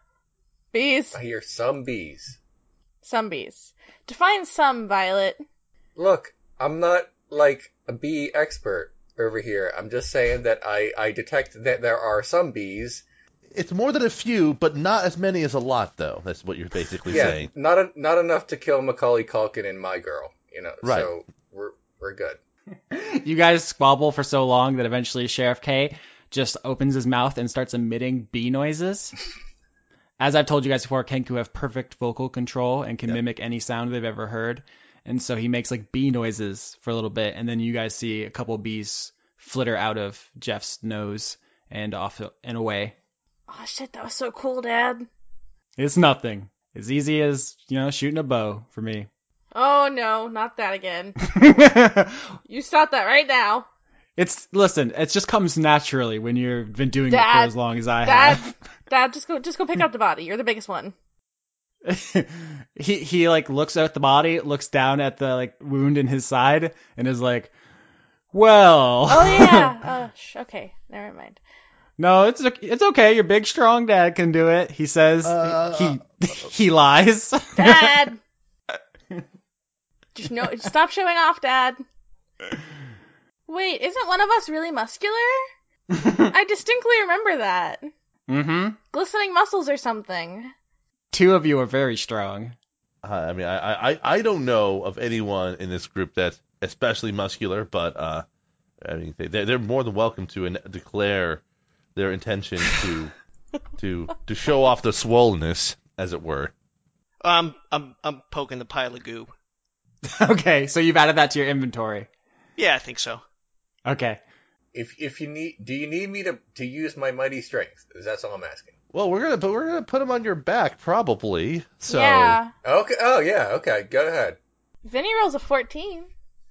Bees. I hear some bees. Some bees. Define some, Violet. Look, I'm not like a bee expert over here. I'm just saying that I I detect that there are some bees. It's more than a few, but not as many as a lot, though. That's what you're basically yeah, saying. not a, not enough to kill Macaulay Culkin and my girl. You know. Right. So we're we're good. (laughs) You guys squabble for so long that eventually Sheriff K just opens his mouth and starts emitting bee noises. (laughs) As I've told you guys before, Kenku have perfect vocal control and can Yep. mimic any sound they've ever heard. And so he makes like bee noises for a little bit, and then you guys see a couple bees flitter out of Jeff's nose and off and away. Oh shit, that was so cool, Dad. It's nothing. As easy as, you know, shooting a bow for me. Oh no, not that again. (laughs) You stop that right now. it's listen, it just comes naturally when you've been doing it for as long as I Dad, have. (laughs) Dad, just go, just go pick up the body. You're the biggest one. (laughs) he he like looks at the body, looks down at the like wound in his side, and is like, "Well, Oh yeah. uh, sh- okay, never mind. no, it's it's okay. Your big strong dad can do it." He says Uh, he he lies. Dad. Just no, stop showing off, Dad. Wait, isn't one of us really muscular? (laughs) I distinctly remember that. mm-hmm. Glistening muscles or something. Two of you are very strong. Uh, I mean, I, I, I don't know of anyone in this group that's especially muscular, but uh, I mean, they, they're they're more than welcome to and declare their intention to (laughs) to to show off the swollenness, as it were. Um, I'm I'm poking the pile of goo. (laughs) okay, so you've added that to your inventory. Yeah, I think so. Okay. If if you need, do you need me to to use my mighty strength? Is that's all I'm asking. Well, we're gonna but we're gonna put him on your back probably. So Yeah. Okay. Oh yeah. Okay. Go ahead. Vinny rolls a 14.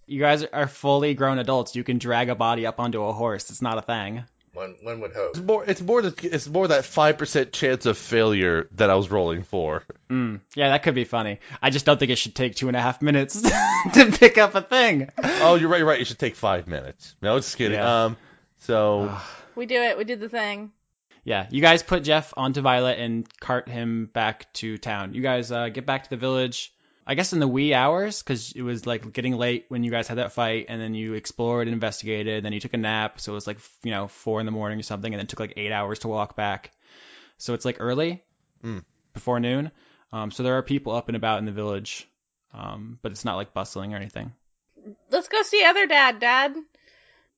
You guys are fully grown adults. You can drag a body up onto a horse. It's not a thing. One one would hope. it's more it's more the, it's more that five percent chance of failure that I was rolling for. Mm, yeah, that could be funny. I just don't think it should take two and a half minutes (laughs) to pick up a thing. Oh, you're right. You're right. It should take five minutes. No, just kidding. Yeah. Um, so We do it. We did the thing. Yeah, you guys put Jeff onto Violet and cart him back to town. You guys uh, get back to the village, I guess in the wee hours, because it was like getting late when you guys had that fight, and then you explored and investigated, and then you took a nap, so it was like you know four in the morning or something, and then it took like eight hours to walk back. So it's like early, Mm. before noon. Um, so there are people up and about in the village, um, but it's not like bustling or anything. Let's go see other dad, dad.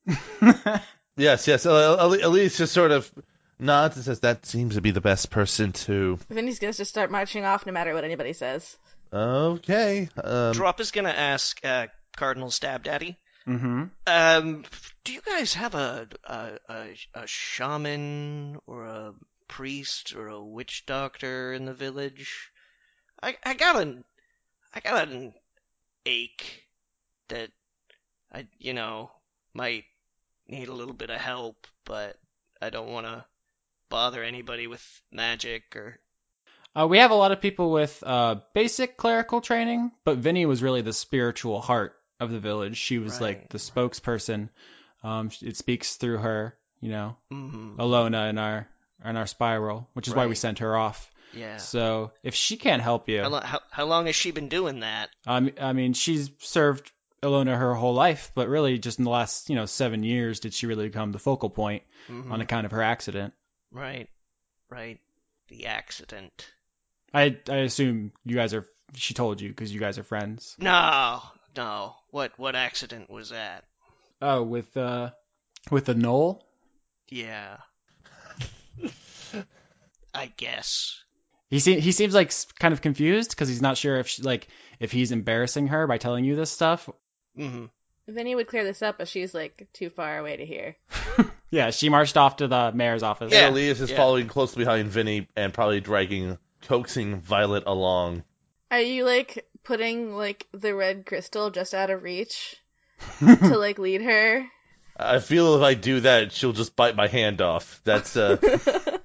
(laughs) (laughs) yes, yes. Ali- Elias just sort of nods and says that seems to be the best person to. Vinny's gonna just start marching off no matter what anybody says. Okay. Um, Drop is gonna ask uh, Cardinal Stab Daddy. mm-hmm. Um, do you guys have a a, a a shaman or a priest or a witch doctor in the village? I I got an I got an ache that I you know might need a little bit of help, but I don't want to bother anybody with magic or Uh, we have a lot of people with uh, basic clerical training, but Vinny was really the spiritual heart of the village. She was like the spokesperson. Um, it speaks through her, you know, mm, Alona in our in our spiral, which is why we sent her off. yeah. So if she can't help you, How, lo- how how long has she been doing that? um, I mean, she's served Alona her whole life, but really just in the last you know seven years did she really become the focal point Mhm. on account of her accident. Right, right. The accident. I I assume you guys are. She told you because you guys are friends. No, no. What what accident was that? Oh, with uh, with the gnoll. Yeah. I guess. He se- he seems like kind of confused because he's not sure if she, like if he's embarrassing her by telling you this stuff. hmm Vinny would clear this up, but she's like too far away to hear. (laughs) Yeah, she marched off to the mayor's office. Yeah. and Elias is yeah. following close behind Vinny and probably dragging, coaxing Violet along. Are you like putting like the red crystal just out of reach (laughs) to like lead her? I feel if I do that, she'll just bite my hand off. That's uh, (laughs)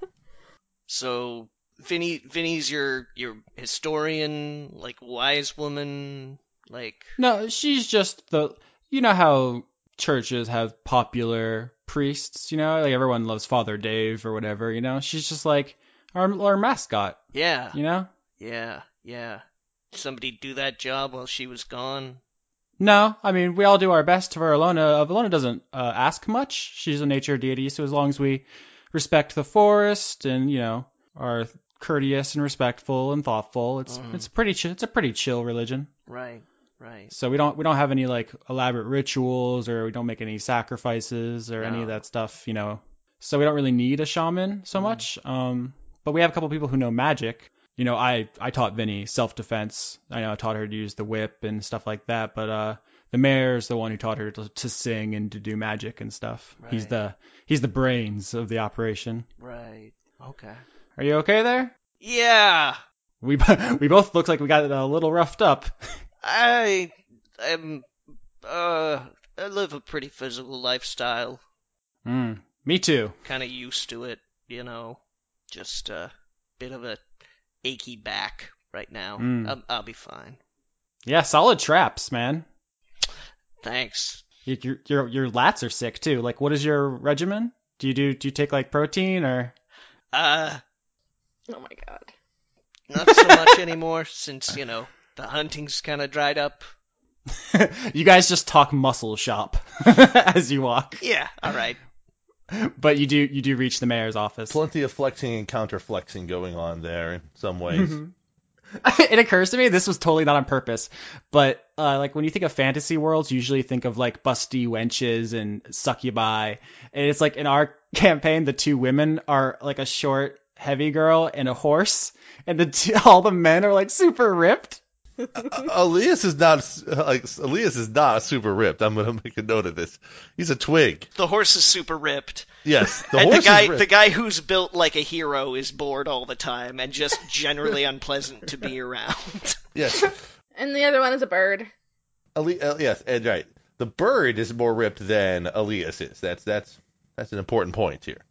So Vinny Vinny's your your historian, like wise woman, like No, she's just the. You know how churches have popular priests. You know, like everyone loves Father Dave or whatever. You know, she's just like our our mascot. yeah, You know. yeah, yeah. Somebody do that job while she was gone. No, I mean we all do our best for Alona. Alona doesn't uh, ask much. She's a nature deity, so as long as we respect the forest and you know are courteous and respectful and thoughtful, it's Mhm. it's pretty ch- it's a pretty chill religion. Right, right. So we don't we don't have any like elaborate rituals or we don't make any sacrifices or any of that stuff, you know. So we don't really need a shaman so much. Um, but we have a couple people who know magic. You know, I I taught Vinny self defense. I know I taught her to use the whip and stuff like that. But uh, the mayor's the one who taught her to, to sing and to do magic and stuff. He's the he's the brains of the operation. Right. Okay. Are you okay there? Yeah. We (laughs) we both look like we got a little roughed up. I am uh I live a pretty physical lifestyle. Mm, me too. Kind of used to it, you know. Just a bit of a achy back right now. Mm. I'll, I'll be fine. Yeah, solid traps, man. Thanks. Your your your lats are sick too. Like, what is your regimen? Do you do do you take like protein or? Uh, Oh my god. not so much (laughs) anymore since you know the hunting's kind of dried up. (laughs) you guys just talk muscle shop (laughs) as you walk, Yeah. All right. But you do you do reach the mayor's office. plenty of flexing and counter flexing going on there in some ways. (laughs) it occurs to me this was totally not on purpose, but uh, like when you think of fantasy worlds, you usually think of like busty wenches and succubi, and it's like in our (laughs) campaign, the two women are like a short, heavy girl and a horse, and the two, (laughs) all the men are like super ripped. (laughs) Elias is not like Elias is not super ripped. I'm gonna make a note of this. He's a twig. The horse is super ripped. Yes, the (laughs) and horse the guy, is ripped. the guy who's built like a hero, is bored all the time and just (laughs) generally unpleasant to be around. Yes, And the other one is a bird. Ali- uh, yes, and right. The bird is more ripped than Elias is. That's that's that's an important point here.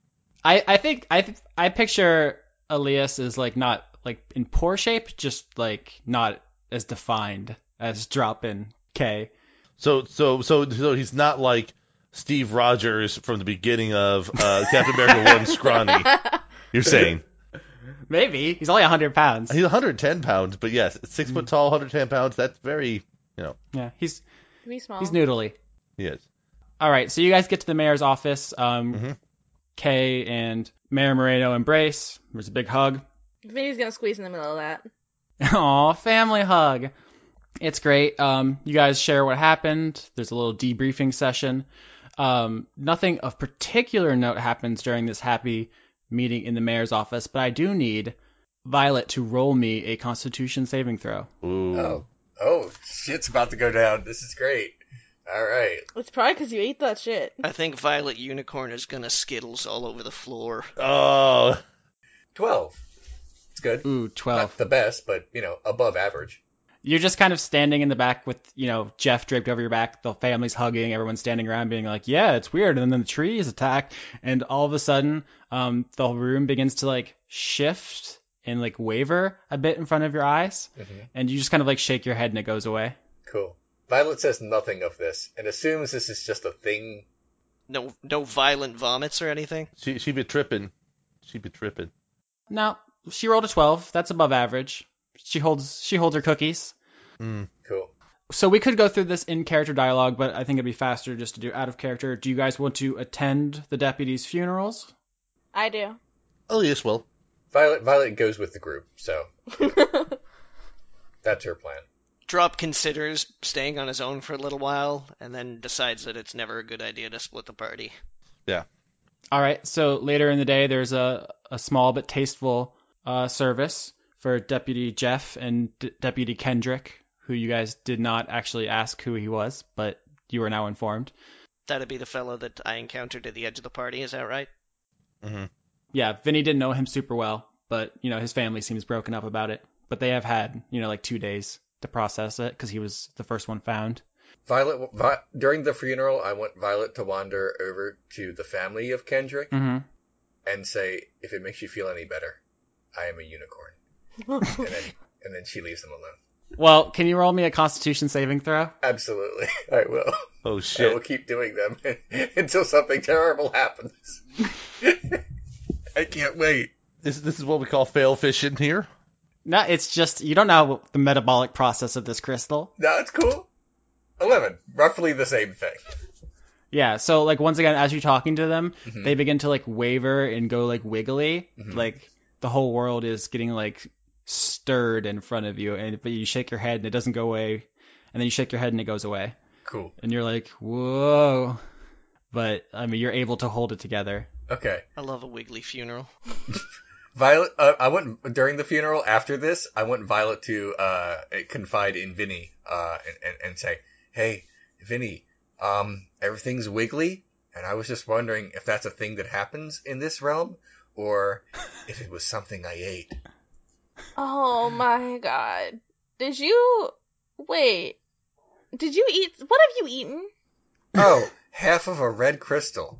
I, I think I th- I picture Elias is like not like in poor shape, just like not as defined as Drop in K. So so so so he's not like Steve Rogers from the beginning of uh, Captain America (laughs) One scrawny. You're saying Maybe he's only 100 pounds. he's 110 pounds, but yes, six foot tall, 110 pounds. That's very you know Yeah, he's Be small. he's noodly. he is. All right, so you guys get to the mayor's office. Um, Mhm. Kay and Mayor Moreno embrace. There's a big hug. Vinny's gonna squeeze in the middle of that. (laughs) Aw, family hug. It's great. Um, you guys share what happened. There's a little debriefing session. Um, nothing of particular note happens during this happy meeting in the mayor's office, but I do need Violet to roll me a Constitution saving throw. Ooh. Oh, oh, shit's about to go down. This is great. All right. It's probably because you ate that shit. I think Violet Unicorn is gonna skittles all over the floor. Oh. 12. It's good. Ooh, 12. Not the best, but, you know, above average. You're just kind of standing in the back with, you know, Jeff draped over your back, the family's hugging, everyone's standing around being like, yeah, it's weird. And then the trees attack, and all of a sudden, um, the room begins to like shift and like waver a bit in front of your eyes, Mhm. and you just kind of like shake your head and it goes away. Cool. Violet says nothing of this and assumes this is just a thing. No, no violent vomits or anything. She she be tripping. She be tripping. No, she rolled a 12. That's above average. She holds she holds her cookies. Mm. Cool. So we could go through this in character dialogue, but I think it'd be faster just to do out of character. Do you guys want to attend the deputies' funerals? I do. Elias will. Violet Violet goes with the group, so (laughs) that's her plan. Drop considers staying on his own for a little while, and then decides that it's never a good idea to split the party. Yeah. All right. So later in the day, there's a, a small but tasteful uh, service for Deputy Jeff and D- Deputy Kendrick, who you guys did not actually ask who he was, but you are now informed. That'd be the fellow that I encountered at the edge of the party, is that right? Mm-hmm. Yeah, Vinny didn't know him super well, but you know his family seems broken up about it. But they have had you know like two days to process it because he was the first one found. Violet Vi- during the funeral, I want Violet to wander over to the family of Kendrick Mm-hmm. and say, "If it makes you feel any better, I am a unicorn." (laughs) and then and then she leaves them alone. Well, can you roll me a Constitution saving throw? Absolutely, (laughs) I will. Oh shit! I will keep doing them (laughs) until something terrible happens. I can't wait. This this is what we call fail fishing here. No, it's just you don't know the metabolic process of this crystal. No, it's cool. Eleven, roughly the same thing. Yeah, so like once again, as you're talking to them, Mhm. they begin to like waver and go like wiggly, Mhm. like the whole world is getting like stirred in front of you, and but you shake your head and it doesn't go away, and then you shake your head and it goes away, Cool. and you're like, whoa. But I mean, you're able to hold it together. Okay. I love a wiggly funeral. (laughs) Violet, uh, I went during the funeral after this, I want Violet to uh, confide in Vinny uh, and, and, and say, "Hey, Vinny, um, everything's wiggly, and I was just wondering if that's a thing that happens in this realm, or if it was something I ate." Oh my god. Did you wait? Did you eat? What have you eaten? Oh, half of a red crystal.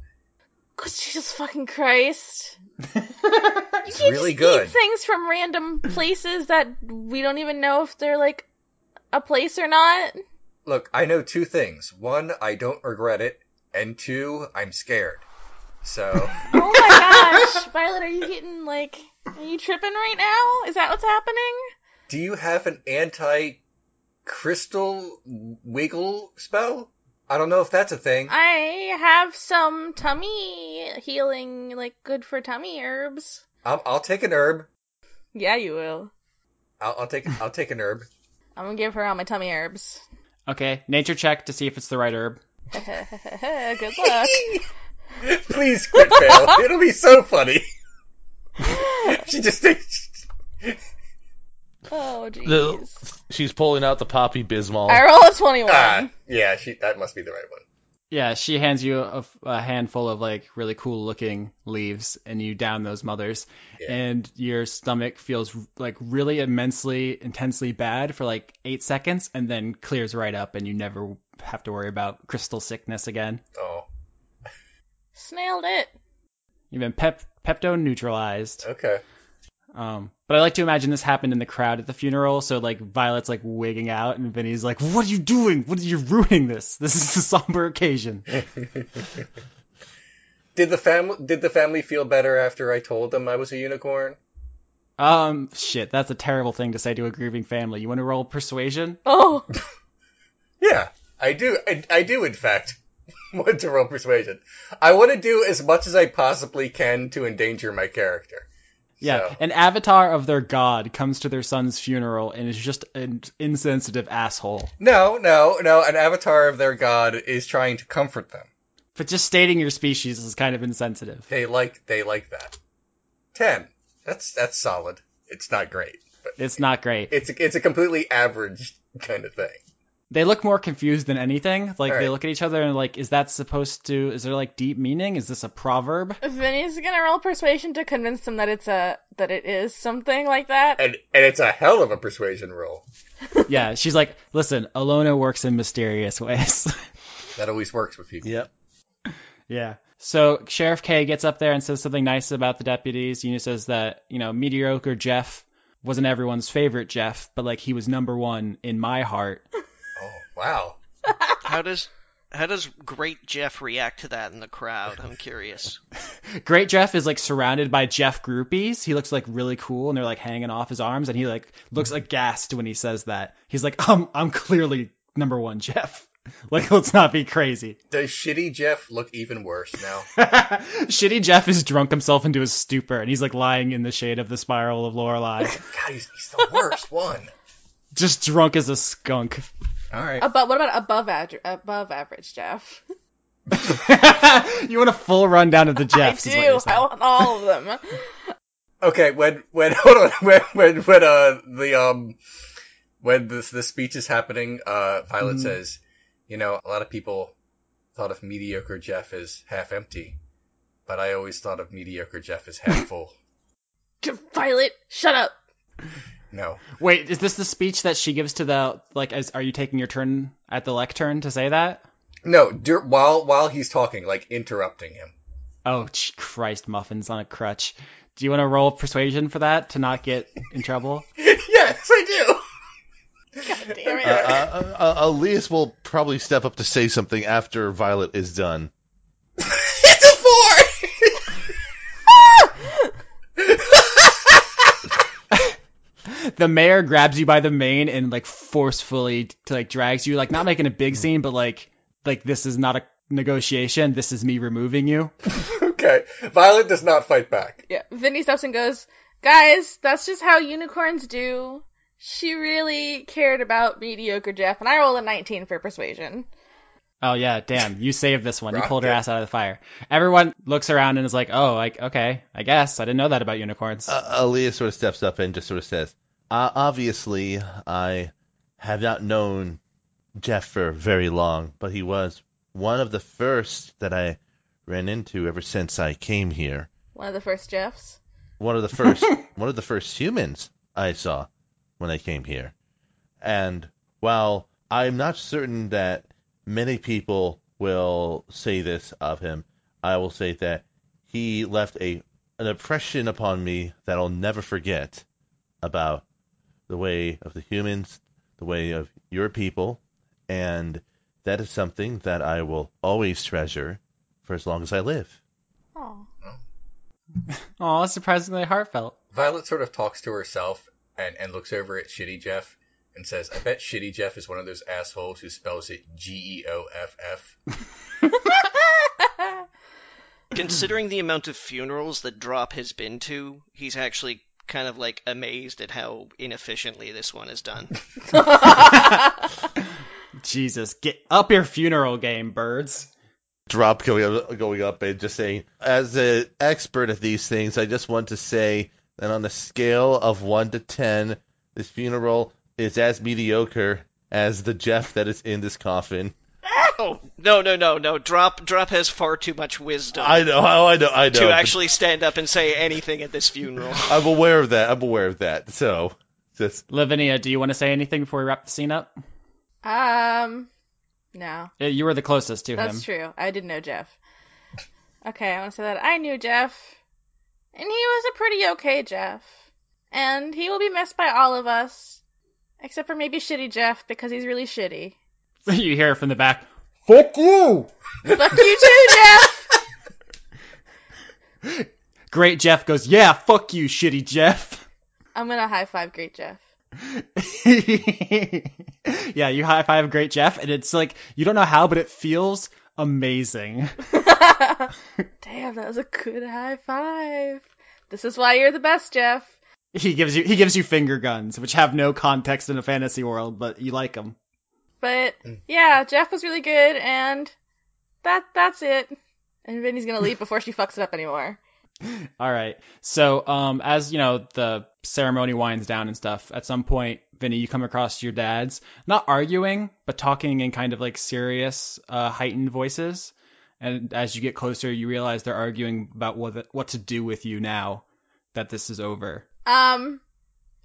God, Jesus fucking Christ! It's (laughs) You really just good. Eat things from random places that we don't even know if they're like a place or not. Look, I know two things. One, I don't regret it, and two, I'm scared. So, (laughs) Oh my gosh, Violet, are you getting like? Are you tripping right now? Is that what's happening? do you have an anti crystal wiggle spell? I don't know if that's a thing. I have some tummy healing, like good for tummy herbs. I'll, I'll take an herb. Yeah, you will. I'll, I'll take I'll take an herb. (laughs) I'm gonna give her all my tummy herbs. Okay, nature check to see if it's the right herb. (laughs) good luck. Please quit fail. (laughs) It'll be so funny. (laughs) she just takes. Oh jeez. She's pulling out the Poppy Bismol. I roll a 21. Ah, yeah, she that must be the right one. Yeah, she hands you a, a handful of like really cool looking leaves, and you down those mothers, Yeah. and your stomach feels like really immensely, intensely bad for like eight seconds, and then clears right up, and you never have to worry about crystal sickness again. Oh, Snailed it. You've been pep pepto neutralized. okay. Um, but I like to imagine this happened in the crowd at the funeral. So like Violet's like wigging out, and Vinny's like, "What are you doing? What are you ruining this? This is a somber occasion." (laughs) Did the family did the family feel better after I told them I was a unicorn? Um, shit, that's a terrible thing to say to a grieving family. You want to roll persuasion? Oh, (laughs) Yeah, I do. I, I do, in fact, (laughs) want to roll persuasion. I want to do as much as I possibly can to endanger my character. Yeah, So- an avatar of their god comes to their son's funeral and is just an insensitive asshole. No, no, no. An avatar of their god is trying to comfort them. But just stating your species is kind of insensitive. They like they like that. Ten. That's that's solid. It's not great, but It's not great. it's a, it's a completely average kind of thing. They look more confused than anything. Like they look at each other and like, is that supposed to? Is there like deep meaning? Is this a proverb? Vinny's gonna roll persuasion to convince them that it's a that it is something like that. And and it's a hell of a persuasion roll. (laughs) yeah, she's like, listen, Alona works in mysterious ways. (laughs) That always works with people. Yep. Yeah. So Sheriff K gets up there and says something nice about the deputies. You know, says that you know mediocre Jeff wasn't everyone's favorite Jeff, but like he was number one in my heart. Wow. How does how does Great Jeff react to that in the crowd? I'm curious. (laughs) Great Jeff is like surrounded by Jeff groupies. He looks like really cool, and they're like hanging off his arms, and he like looks aghast when he says that. He's like, "I'm I'm clearly number one, Jeff." (laughs) Like, let's not be crazy. Does shitty Jeff look even worse now? (laughs) Shitty Jeff has drunk himself into a stupor, and he's like lying in the shade of the spiral of Lorelei, God, he's, he's the worst one. just drunk as a skunk. All right. Above, what about above average? Above average, Jeff. (laughs) you want a full rundown of the (laughs) Jeffs? I is what do. I want all of them. (laughs) Okay, when when hold on when when when uh the um when this the speech is happening, uh Violet Mhm. says, you know, a lot of people thought of mediocre Jeff as half empty, but I always thought of mediocre Jeff as half full. Violet, shut up. No. Wait, is this the speech that she gives to the like? As, are you taking your turn at the lectern to say that? No, dur- while while he's talking, like interrupting him. Oh, Christ, muffins on a crutch. Do you want to roll persuasion for that to not get in trouble? (laughs) yes, I do. God damn it. Uh, uh, uh, Elias will probably step up to say something after Violet is done. it's a four. The mayor grabs you by the mane and like forcefully to like drags you, like not making a big scene, but like like this is not a negotiation. This is me removing you. (laughs) okay, Violet does not fight back. Yeah, Vinny stops and goes, guys, that's just how unicorns do. She really cared about mediocre Jeff, and I rolled a 19 for persuasion. Oh yeah, damn! You saved this one. You pulled her ass out of the fire. Everyone looks around and is like, "Oh, like okay, I guess I didn't know that about unicorns." Uh, Elias sort of steps up and just sort of says, uh, "Obviously, I have not known Jeff for very long, but he was one of the first that I ran into ever since I came here. One of the first Jeffs. One of the first, (laughs) one of the first humans I saw when I came here. And while I'm not certain that many people will say this of him, I will say that he left a an impression upon me that I'll never forget about the way of the humans, the way of your people, and that is something that I will always treasure for as long as I live. Oh. Oh, that's surprisingly heartfelt. Violet sort of talks to herself and, and looks over at Shitty Jeff and says, I bet Shitty Jeff is one of those assholes who spells it G E O F F. (laughs) Considering the amount of funerals that Drop has been to, he's actually kind of like amazed at how inefficiently this one is done. (laughs) (laughs) Jesus, get up your funeral game, birds. drop going up, going up and just saying, as an expert at these things, I just want to say that on a scale of one to ten, this funeral is as mediocre as the Jeff that is in this coffin. Oh no no no no! Drop Drop has far too much wisdom I know, oh, I know, I know. to actually stand up and say anything at this funeral. (laughs) I'm aware of that. I'm aware of that. So, just Lavinia, do you want to say anything before we wrap the scene up? Um, no, You were the closest to that's him. That's true. I did know Jeff. Okay, I want to say that I knew Jeff, and he was a pretty okay Jeff, and he will be missed by all of us, except for maybe shitty Jeff because he's really shitty. (laughs) you hear it from the back. Fuck you! Fuck you too, Jeff. Great Jeff goes, yeah, fuck you, shitty Jeff. I'm gonna high five Great Jeff. (laughs) yeah, you high five Great Jeff, and it's like, you don't know how, but it feels amazing. (laughs) Damn, that was a good high five. This is why you're the best, Jeff. He gives you he gives you finger guns, which have no context in a fantasy world, but you like them. But yeah, Jeff was really good, and that that's it. And Vinny's gonna leave (laughs) before she fucks it up anymore. All right. So, um, as you know, the ceremony winds down and stuff. At some point, Vinny, you come across your dad's not arguing, but talking in kind of like serious, uh, heightened voices. And as you get closer, you realize they're arguing about what what to do with you now that this is over. Um,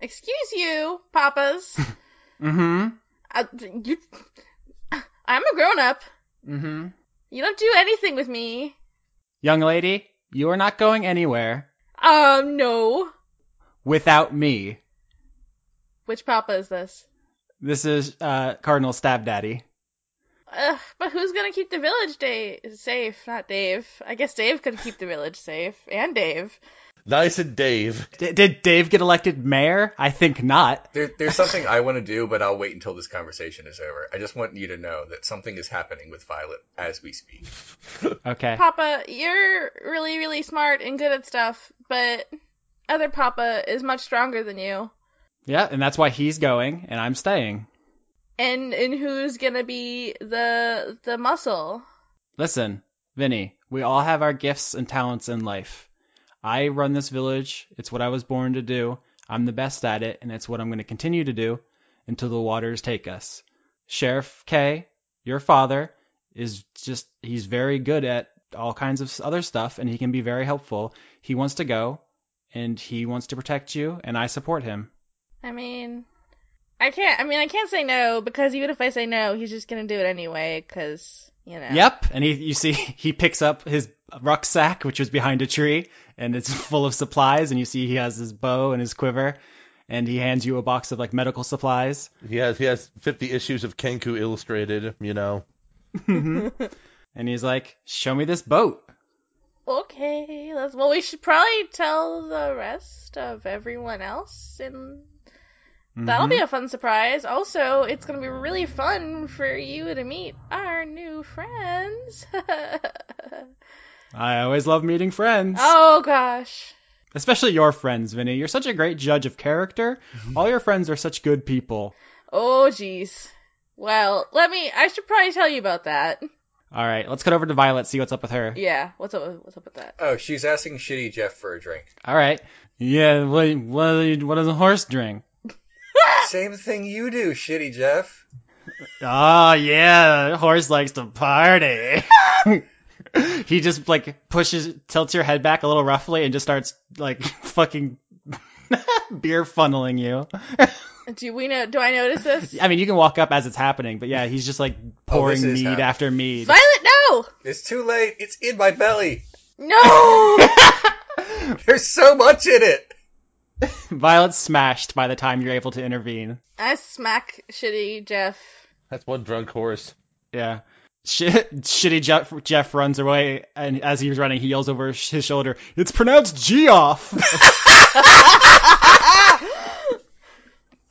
excuse you, papas. (laughs) Mm-hmm. Uh, you, I'm a grown up. Mm-hmm. You don't do anything with me. Young lady, you are not going anywhere Um, no. without me. Which papa is this? This is uh, Cardinal Stab Daddy. Ugh, but who's gonna keep the village day safe? Not Dave. I guess Dave could keep the village safe, and Dave. Nice and Dave. D- did Dave get elected mayor? I think not. There, there's something I want to do, but I'll wait until this conversation is over. I just want you to know that something is happening with Violet as we speak. Okay. Papa, you're really, really smart and good at stuff, but other Papa is much stronger than you. Yeah, and that's why he's going and I'm staying. And and who's gonna be the the muscle? Listen, Vinny, we all have our gifts and talents in life. I run this village. It's what I was born to do. I'm the best at it, and it's what I'm going to continue to do until the waters take us. Sheriff K, your father, is just, he's very good at all kinds of other stuff, and he can be very helpful. He wants to go, and he wants to protect you, and I support him. I mean, I can't. I mean, I can't say no because even if I say no, he's just gonna do it anyway. Cause you know. Yep. And he, you see, (laughs) he picks up his rucksack, which was behind a tree, and it's (laughs) full of supplies. And you see he has his bow and his quiver, and he hands you a box of like medical supplies. He has he has 50 issues of Kenku Illustrated. You know. Mm-hmm. (laughs) And he's like, "Show me this boat." Okay. Let's. Well, we should probably tell the rest of everyone else, and that'll be mm-hmm. a fun surprise. Also, it's gonna be really fun for you to meet our new friends. (laughs) I always love meeting friends, oh gosh. especially your friends, Vinny. You're such a great judge of character. Mm-hmm. All your friends are such good people. Oh jeez. Well, let me. I should probably tell you about that. All right, let's cut over to Violet. See what's up with her. Yeah. What's up? with- What's up with that? Oh, she's asking Shitty Jeff for a drink. All right. Yeah. What? What? What does a horse drink? Same thing you do, Shitty Jeff. Oh yeah, horse likes to party. (laughs) he just like pushes, tilts your head back a little roughly, and just starts like (laughs) fucking (laughs) beer funneling you. Do we know? Do I notice this? I mean, you can walk up as it's happening, but yeah, he's just like oh, pouring Oh, mead happening. after mead. Violet, no, It's too late. It's in my belly. no. There's so much in it. (laughs) Violet's smashed by the time you're able to intervene. I smack shitty Jeff. That's one drunk horse. Yeah. Shit, (laughs) shitty Jeff, Jeff runs away, and as he's running, he yells over his shoulder, "It's pronounced Geoff," (laughs)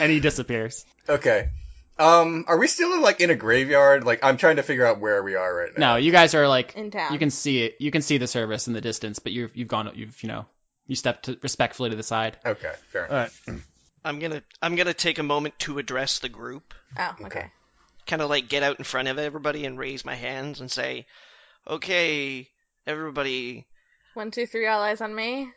and he disappears. Okay. Um, are we still like in a graveyard? Like, I'm trying to figure out where we are right now. No, you guys are like In town. You can see it. You can see the service in the distance, but you've you've gone. You've you know you stepped to, respectfully to the side. Okay, fair enough. All right. I'm gonna I'm gonna take a moment to address the group. Oh, okay. Okay. Kind of like get out in front of everybody and raise my hands and say, "Okay, everybody, One, two, three, all eyes on me.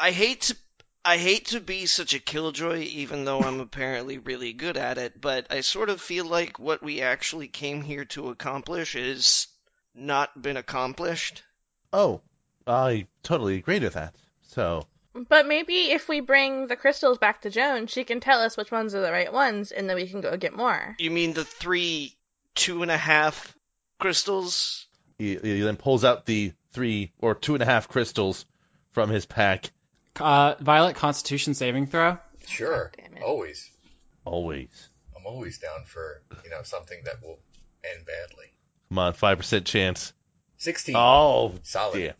I hate to I hate to be such a killjoy, even though I'm apparently really good at it, but I sort of feel like what we actually came here to accomplish is not been accomplished. Oh, I totally agree with that. So, But maybe if we bring the crystals back to Joan, she can tell us which ones are the right ones, and then we can go get more. You mean the three two and a half crystals? he, he then pulls out the three or two and a half crystals from his pack. Uh, Violet Constitution saving throw. Sure. Damn it. Always. Always. I'm always down for, you know, something that will end badly. Come on, 5% chance. 16. Oh, Solid. yeah.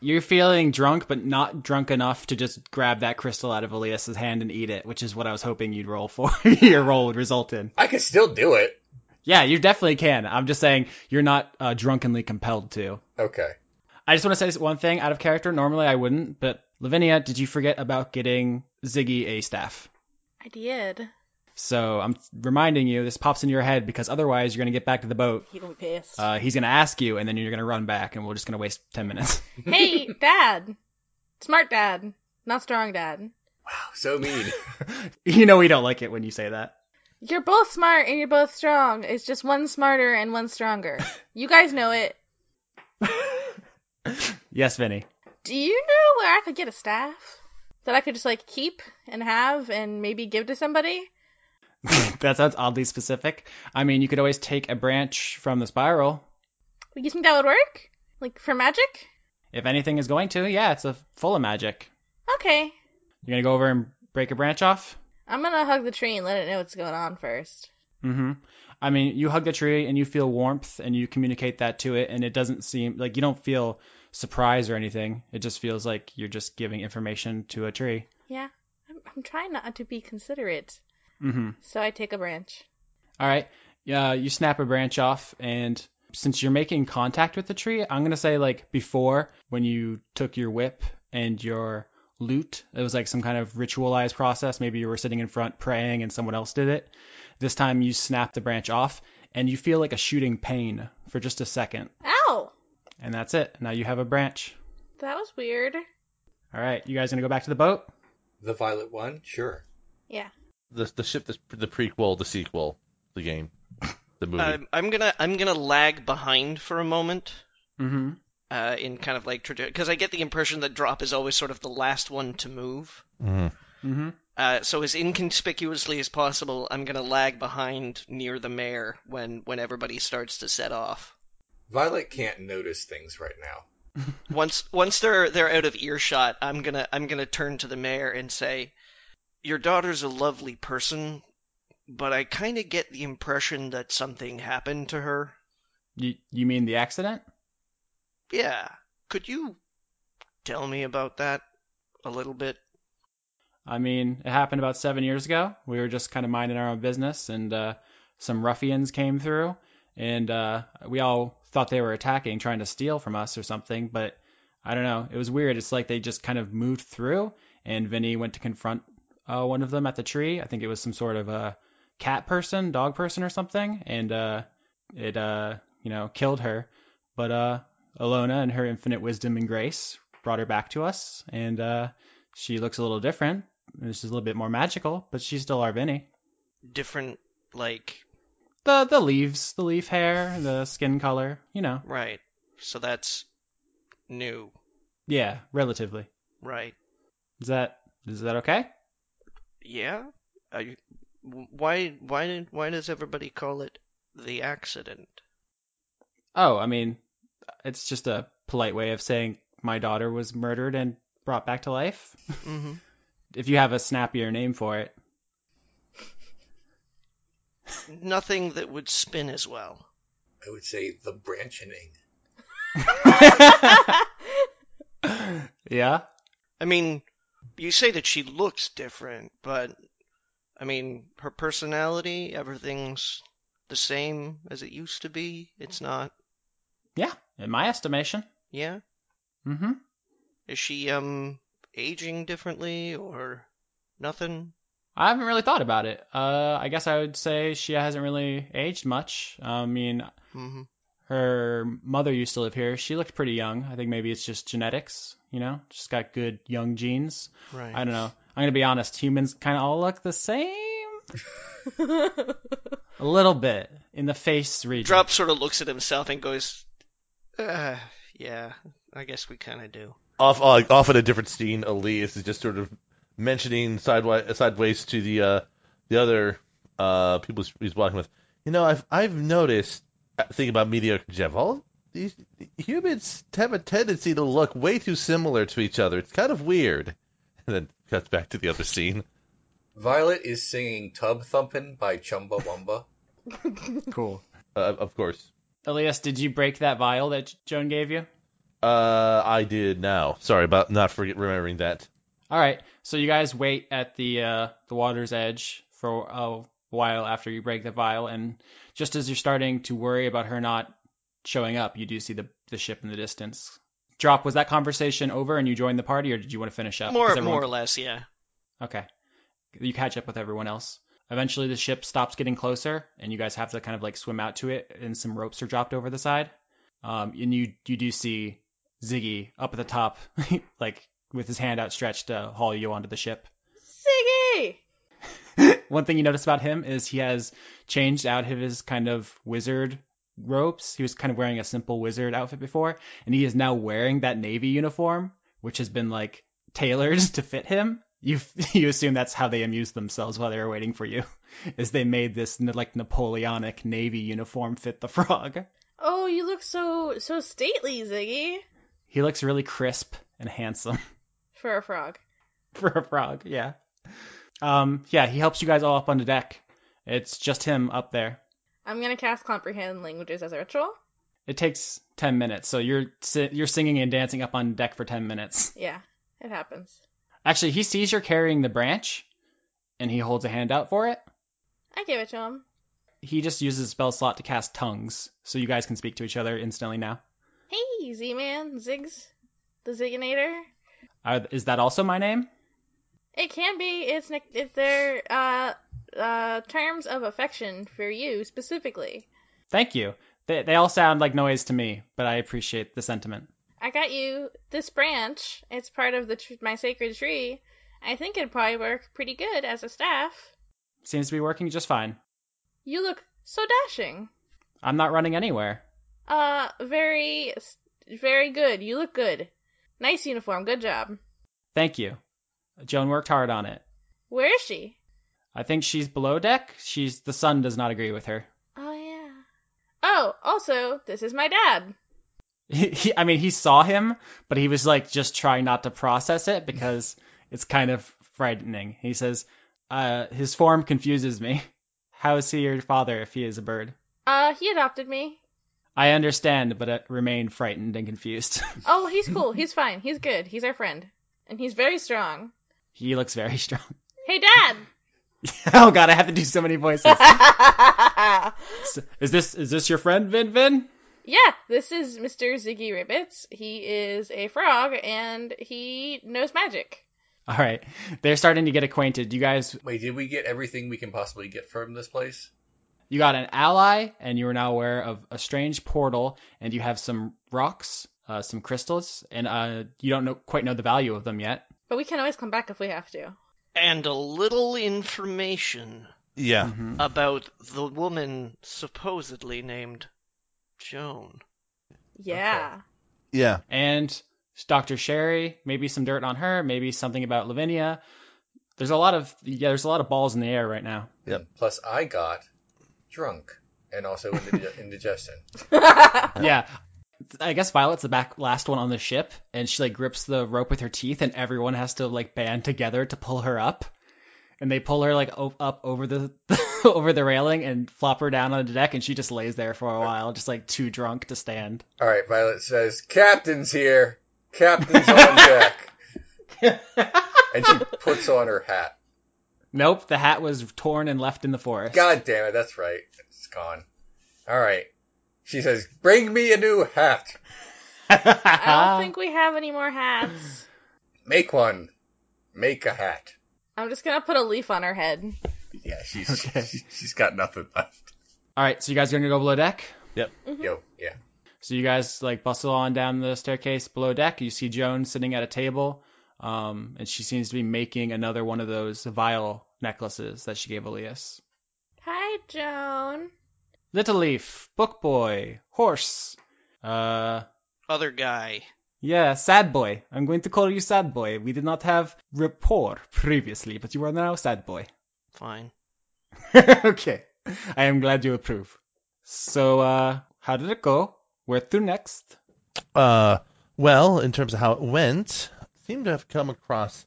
You're feeling drunk, but not drunk enough to just grab that crystal out of Elias's hand and eat it, which is what I was hoping you'd roll for. (laughs) Your roll would result in. I could still do it. Yeah, you definitely can. I'm just saying you're not uh, drunkenly compelled to. Okay. I just want to say one thing out of character. Normally I wouldn't, but Lavinia, did you forget about getting Ziggy a staff? I did. So I'm reminding you, this pops in your head because otherwise you're going to get back to the boat. He gonna be pissed. Uh, he's going to ask you, and then you're going to run back, and we're just going to waste 10 minutes. (laughs) hey, Dad. Smart Dad. Not strong Dad. Wow, so mean. (laughs) you know we don't like it when you say that. You're both smart and you're both strong. It's just one smarter and one stronger. You guys know it. (laughs) yes, Vinny. Do you know where I could get a staff that I could just like keep and have and maybe give to somebody? (laughs) that sounds oddly specific. I mean, you could always take a branch from the spiral. You think that would work? Like for magic? If anything is going to, yeah, it's a full of magic. Okay. You're going to go over and break a branch off? I'm gonna hug the tree and let it know what's going on first. Mm-hmm. I mean, you hug the tree and you feel warmth and you communicate that to it, and it doesn't seem like you don't feel surprise or anything. It just feels like you're just giving information to a tree. Yeah. I'm, I'm trying not to be considerate. Mm-hmm. So I take a branch. All right. Yeah, you snap a branch off, and since you're making contact with the tree, I'm gonna say like before when you took your whip and your loot, it was like some kind of ritualized process. Maybe you were sitting in front praying and someone else did it. This time you snap the branch off, and you feel like a shooting pain for just a second, Ow! and that's it. Now you have a branch. That was weird. All right, you guys gonna go back to the boat? The violet one? Sure. Yeah. The, the ship, the, the prequel, the sequel, the game, the movie. Um, I'm gonna I'm gonna lag behind for a moment. Mm-hmm. Uh, in kind of like because I get the impression that drop is always sort of the last one to move. Mhm. Mm-hmm. Uh, so as inconspicuously as possible, I'm gonna lag behind near the mayor when when everybody starts to set off. Violet can't notice things right now. (laughs) Once once they're they're out of earshot, I'm gonna I'm gonna turn to the mayor and say, "Your daughter's a lovely person, but I kind of get the impression that something happened to her. You you mean the accident? Yeah, could you tell me about that a little bit?" I mean, it happened about seven years ago. We were just kind of minding our own business, and uh, some ruffians came through, and uh, we all thought they were attacking, trying to steal from us or something. But I don't know. It was weird. It's like they just kind of moved through, and Vinny went to confront uh, one of them at the tree. I think it was some sort of a cat person, dog person, or something, and uh, it uh, you know killed her. But uh, Alona, and her infinite wisdom and grace, brought her back to us, and uh, she looks a little different. She's a little bit more magical, but she's still our Vinny. Different, like The the leaves, the leaf hair, the skin color, you know. right. So that's new, Yeah, relatively. right? Is that is that okay? Yeah. Are you, why why did why does everybody call it the accident? Oh, I mean, it's just a polite way of saying my daughter was murdered and brought back to life. Mm-hmm. (laughs) If you have a snappier name for it. Nothing that would spin as well. I would say the branching. (laughs) (laughs) yeah. I mean, you say that she looks different, but I mean, her personality, everything's the same as it used to be. It's not. Yeah, in my estimation. Yeah. Mm-hmm. Is she um aging differently or nothing? I haven't really thought about it. Uh, I guess I would say she hasn't really aged much. I mean, Mm-hmm. Her mother used to live here. She looked pretty young. I think maybe it's just genetics, you know, just got good young genes. Right. I don't know. I'm gonna be honest, humans kind of all look the same. (laughs) A little bit in the face region. Drop sort of looks at himself and goes, uh, "Yeah, I guess we kind of do." Off, uh, off in a different scene, Elias is just sort of mentioning sideways, sideways to the uh, the other uh, people he's walking with. You know, I've I've noticed, thinking about mediocre Jeff, all these humans have a tendency to look way too similar to each other. It's kind of weird. (laughs) And then cuts back to the other scene. Violet is singing Tub Thumpin' by Chumbawamba. (laughs) Cool. Uh, of course. Elias, did you break that vial that Joan gave you? Uh, I did now. Sorry about not forget remembering that. All right. So you guys wait at the uh, the water's edge for a while after you break the vial, and just as you're starting to worry about her not showing up, you do see the the ship in the distance. Drop. Was that conversation over, and you joined the party, or did you want to finish up? More, everyone- more or less, yeah. Okay. You catch up with everyone else. Eventually, the ship stops getting closer, and you guys have to kind of like swim out to it, and some ropes are dropped over the side. Um, and you you do see Ziggy up at the top, (laughs) like with his hand outstretched to haul you onto the ship. (laughs) One thing you notice about him is he has changed out of his kind of wizard ropes. He was kind of wearing a simple wizard outfit before, and he is now wearing that navy uniform, which has been like tailored (laughs) to fit him. You (laughs) you assume that's how they amused themselves while they were waiting for you, is they made this like Napoleonic navy uniform fit the frog. Oh, you look so so stately, Ziggy. He looks really crisp and handsome For a frog. for a frog. Yeah. Um. Yeah. He helps you guys all up on the deck. It's just him up there. I'm gonna cast comprehend languages as a ritual. It takes ten minutes, so you're si- you're singing and dancing up on deck for ten minutes. (laughs) Yeah, it happens. Actually, he sees you're carrying the branch, and he holds a hand out for it. I give it to him. He just uses a spell slot to cast tongues, so you guys can speak to each other instantly now. Hey, Z-Man, Ziggs, the Zigginator. Uh, is that also my name? It can be. It's it's their uh uh terms of affection for you specifically. Thank you. They they all sound like noise to me, but I appreciate the sentiment. I got you this branch. It's part of the tr- my sacred tree. I think it'd probably work pretty good as a staff. Seems to be working just fine. You look so dashing. I'm not running anywhere. Uh, very, very good. You look good. Nice uniform. Good job. Thank you. Joan worked hard on it. Where is she? I think she's below deck. She's the sun does not agree with her. Oh yeah. Oh, also, this is my dad. He, he, I mean, he saw him, but he was like just trying not to process it because (laughs) it's kind of frightening. He says, uh, his form confuses me. How is he your father if he is a bird? Uh, he adopted me. I understand, but I remain frightened and confused. (laughs) Oh, he's cool. he's fine. He's good. He's our friend. And he's very strong. He looks very (laughs) strong. Hey, Dad! (laughs) oh god, I have to do so many voices. (laughs) is this is this your friend Vin Vin? yeah, this is Mr. Ziggy Ribbits. He is a frog and he knows magic. All right, they're starting to get acquainted. You guys, Wait, did we get everything we can possibly get from this place? you got an ally, and you are now aware of a strange portal, and you have some rocks, uh, some crystals, and uh, you don't know quite know the value of them yet. But we can always come back if we have to. And a little information Yeah. Mhm. about the woman supposedly named Joan. Yeah. Yeah. And Dr. Sherry, maybe some dirt on her, maybe something about Lavinia. There's a lot of yeah, there's a lot of balls in the air right now. Yep. Plus, I got drunk and also indig- (laughs) indigestion. yeah. I guess Violet's the back last one on the ship, and she like grips the rope with her teeth, and everyone has to like band together to pull her up. And they pull her like o- up over the (laughs) over the railing and flop her down on the deck, and she just lays there for a while, just like too drunk to stand. All right, Violet says, "Captain's here. Captain's on (laughs) deck." (laughs) and she puts on her hat. Nope, the hat was torn and left in the forest. God damn it, that's right. It's gone. All right. She says, "Bring me a new hat. I don't (laughs) think we have any more hats. Make one. Make a hat." I'm just gonna put a leaf on her head. Yeah, she's (laughs) Okay. she, she's got nothing left. All right, so you guys are gonna go below deck. Yep. Yo, yeah. So you guys like bustle on down the staircase below deck. You see Joan sitting at a table Um, and she seems to be making another one of those vial necklaces that she gave Elias. Hi, Joan. Little Leaf, Book Boy, Horse. Uh, Other guy. yeah, Sad Boy. I'm going to call you Sad Boy. We did not have rapport previously, but you are now Sad Boy. Fine. (laughs) okay. I am glad you approve. So, uh, how did it go? Where to next? Uh, well, in terms of how it went, seemed to have come across,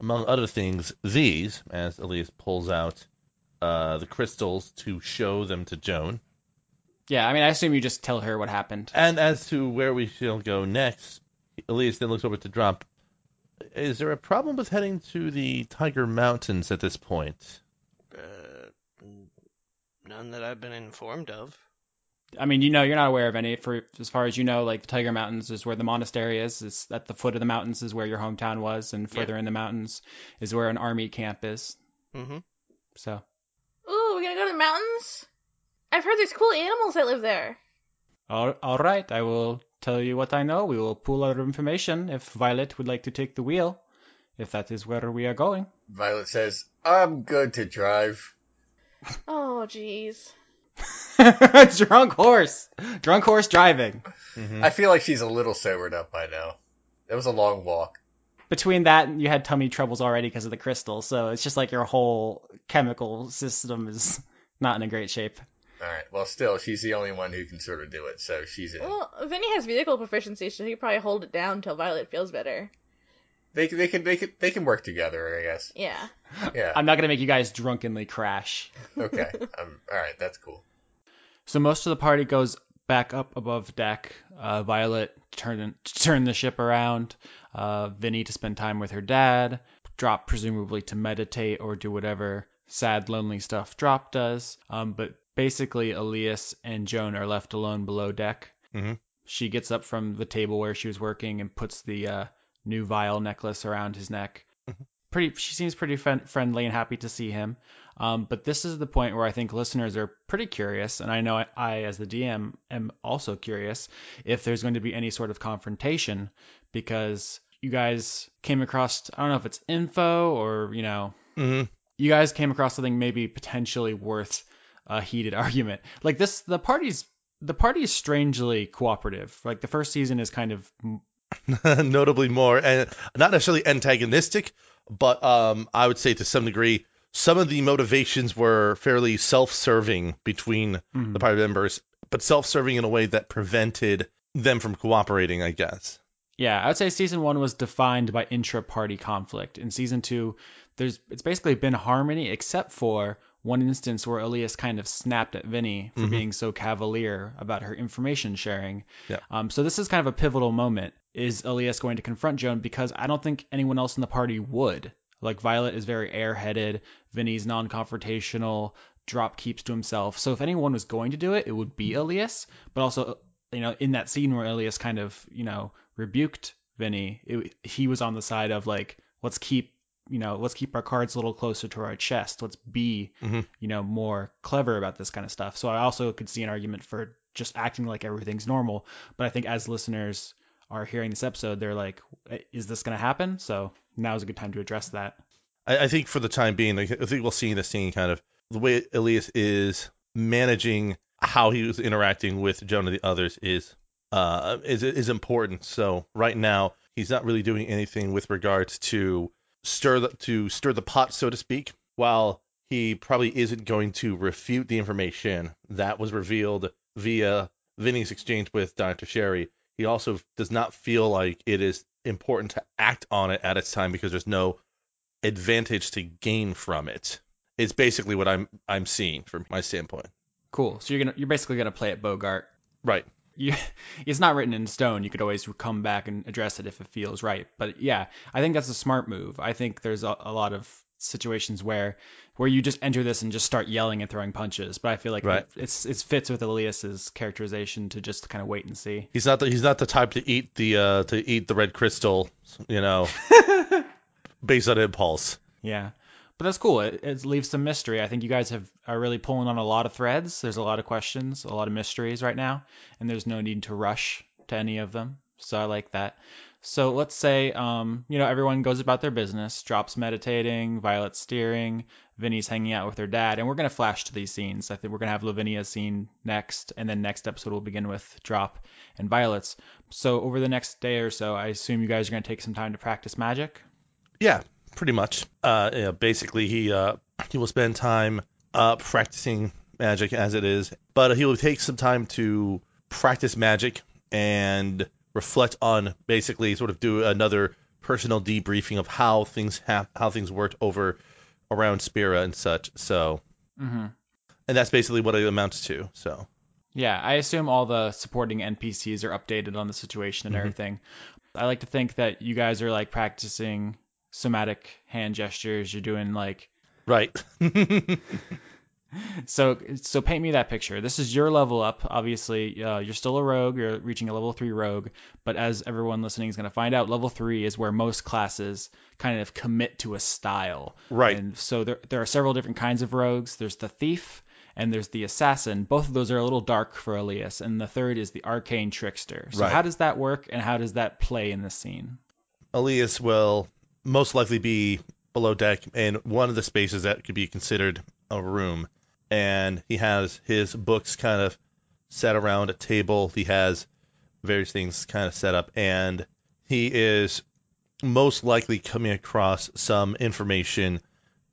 among other things, these, as Elias pulls out uh, the crystals to show them to Joan. Yeah, I mean, I assume you just tell her what happened. And as to where we shall go next, Elias then looks over to Drop. Is there a problem with heading to the Tiger Mountains at this point? Uh, none that I've been informed of. I mean, you know, you're not aware of any. For as far as you know, like the Tiger Mountains is where the monastery is. Is at the foot of the mountains is where your hometown was, and Yeah. further in the mountains is where an army camp is. Mm-hmm. So, Ooh, we gonna go to the mountains? I've heard there's cool animals that live there. all, all right, I will tell you what I know. We will pool our information if Violet would like to take the wheel, if that is where we are going. Violet says, I'm good to drive. Oh, jeez. (laughs) Drunk horse, drunk horse driving. I feel like she's a little sobered up by now. It was a long walk. Between that and you had tummy troubles already because of the crystal, so it's just like your whole chemical system is not in a great shape. Alright, well, still, she's the only one who can sort of do it, so she's in. Well, Vinny has vehicle proficiency, so he could probably hold it down until Violet feels better. They, they, can, they, can, they can work together, I guess. Yeah. Yeah, I'm not gonna make you guys drunkenly crash. okay. (laughs) Um, Alright, that's cool. So most of the party goes back up above deck. Uh, Violet turn turn the ship around. Uh, Vinny to spend time with her dad. Drop presumably to meditate or do whatever sad, lonely stuff Drop does. Um, but basically, Elias and Joan are left alone below deck. Mhm. She gets up from the table where she was working and puts the uh, new vial necklace around his neck. Pretty, she seems pretty friendly and happy to see him. Um, but this is the point where I think listeners are pretty curious, and I know I, I, as the DM, am also curious if there's going to be any sort of confrontation because you guys came across, I don't know if it's info or, you know, Mm-hmm. you guys came across something maybe potentially worth a heated (laughs) argument. Like this, the party's the party is strangely cooperative. Like the first season is kind of (laughs) notably more and not necessarily antagonistic but um i would say to some degree some of the motivations were fairly self-serving between Mhm. the party members but self-serving in a way that prevented them from cooperating i guess Yeah, I would say season one was defined by intra-party conflict. In season two, there's it's basically been harmony except for one instance where Elias kind of snapped at Vinny for Mhm. being so cavalier about her information sharing. Yeah. Um, so this is kind of a pivotal moment. Is Elias going to confront Joan? Because I don't think anyone else in the party would. Like Violet is very airheaded. Vinny's non-confrontational. Drop keeps to himself. So if anyone was going to do it, it would be Elias. But also, you know, in that scene where Elias kind of, you know, rebuked Vinny, it, he was on the side of like, let's keep, you know, let's keep our cards a little closer to our chest. Let's be, Mhm. you know, more clever about this kind of stuff. So I also could see an argument for just acting like everything's normal. But I think as listeners are hearing this episode, they're like, is this going to happen? So now is a good time to address that. I, I think for the time being, I think we'll see the scene kind of the way Elias is managing how he was interacting with Joan and the others is uh is is important. So right now he's not really doing anything with regards to stir the to stir the pot, so to speak. While he probably isn't going to refute the information that was revealed via Vinny's exchange with Dr. Sherry, he also does not feel like it is important to act on it at its time because there's no advantage to gain from it. It's basically what I'm I'm seeing from my standpoint. Cool. So you're gonna you're basically gonna play it Bogart. Right. You, (laughs) it's not written in stone. You could always come back and address it if it feels right. But yeah, I think that's a smart move. I think there's a, a lot of situations where where you just enter this and just start yelling and throwing punches. But I feel like Right. it, it's it fits with Elias's characterization to just kind of wait and see. He's not the he's not the type to eat the uh to eat the red crystal, you know, (laughs) based on impulse. Yeah. But that's cool. It, it leaves some mystery. I think you guys have are really pulling on a lot of threads. There's a lot of questions, a lot of mysteries right now, and there's no need to rush to any of them. So I like that. So let's say, um, you know, everyone goes about their business. Drop's meditating, Violet's steering, Vinny's hanging out with her dad, and we're gonna flash to these scenes. I think we're gonna have Lavinia's scene next, and then next episode will begin with Drop and Violet's. So over the next day or so, I assume you guys are gonna take some time to practice magic. Yeah, pretty much. Uh, basically, he uh, he will spend time uh, practicing magic as it is, but he will take some time to practice magic and reflect on basically sort of do another personal debriefing of how things have how things worked over around Spira and such. So, Mm-hmm. and that's basically what it amounts to. So, Yeah, I assume all the supporting NPCs are updated on the situation and Mhm. everything. I like to think that you guys are like practicing somatic hand gestures. You're doing like right. (laughs) so so paint me that picture. This is your level up. Obviously, uh, you're still a rogue. You're reaching a level three rogue. But as everyone listening is going to find out, level three is where most classes kind of commit to a style. Right. And so there there are several different kinds of rogues. There's the thief and there's the assassin. Both of those are a little dark for Elias. And the third is the arcane trickster. So Right. how does that work and how does that play in this scene? Elias will most likely be below deck in one of the spaces that could be considered a room. And he has his books kind of set around a table. He has various things kind of set up. And he is most likely coming across some information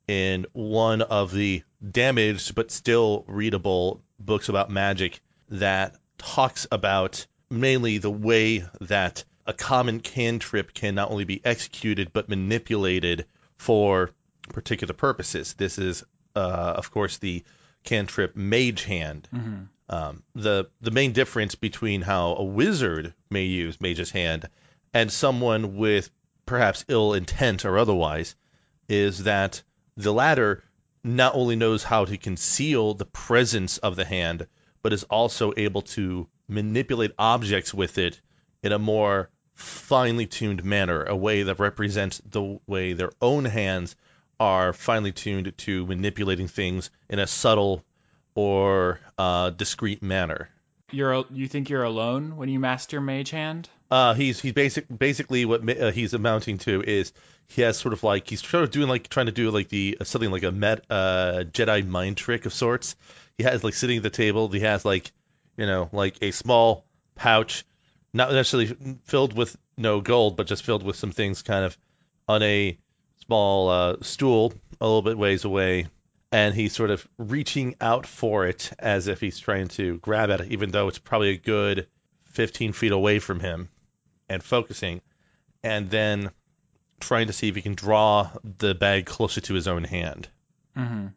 in one of the damaged but still readable books about magic that talks about mainly the way that a common cantrip can not only be executed but manipulated for particular purposes. This is, uh, of course, the cantrip Mage Hand. Mm-hmm. Um, the the main difference between how a wizard may use Mage's Hand and someone with perhaps ill intent or otherwise is that the latter not only knows how to conceal the presence of the hand, but is also able to manipulate objects with it in a more finely tuned manner, a way that represents the way their own hands are finely tuned to manipulating things in a subtle or uh, discreet manner. You're you think you're alone when you master mage hand? Uh, he's he's basic basically what uh, he's amounting to is he has sort of like he's sort of doing like trying to do like the uh, something like a met uh Jedi mind trick of sorts. He has like sitting at the table. He has like you know like a small pouch, not necessarily filled with no gold, but just filled with some things kind of on a small uh, stool a little bit ways away. And he's sort of reaching out for it as if he's trying to grab at it, even though it's probably a good 15 feet away from him and focusing, and then trying to see if he can draw the bag closer to his own hand. Mm-hmm.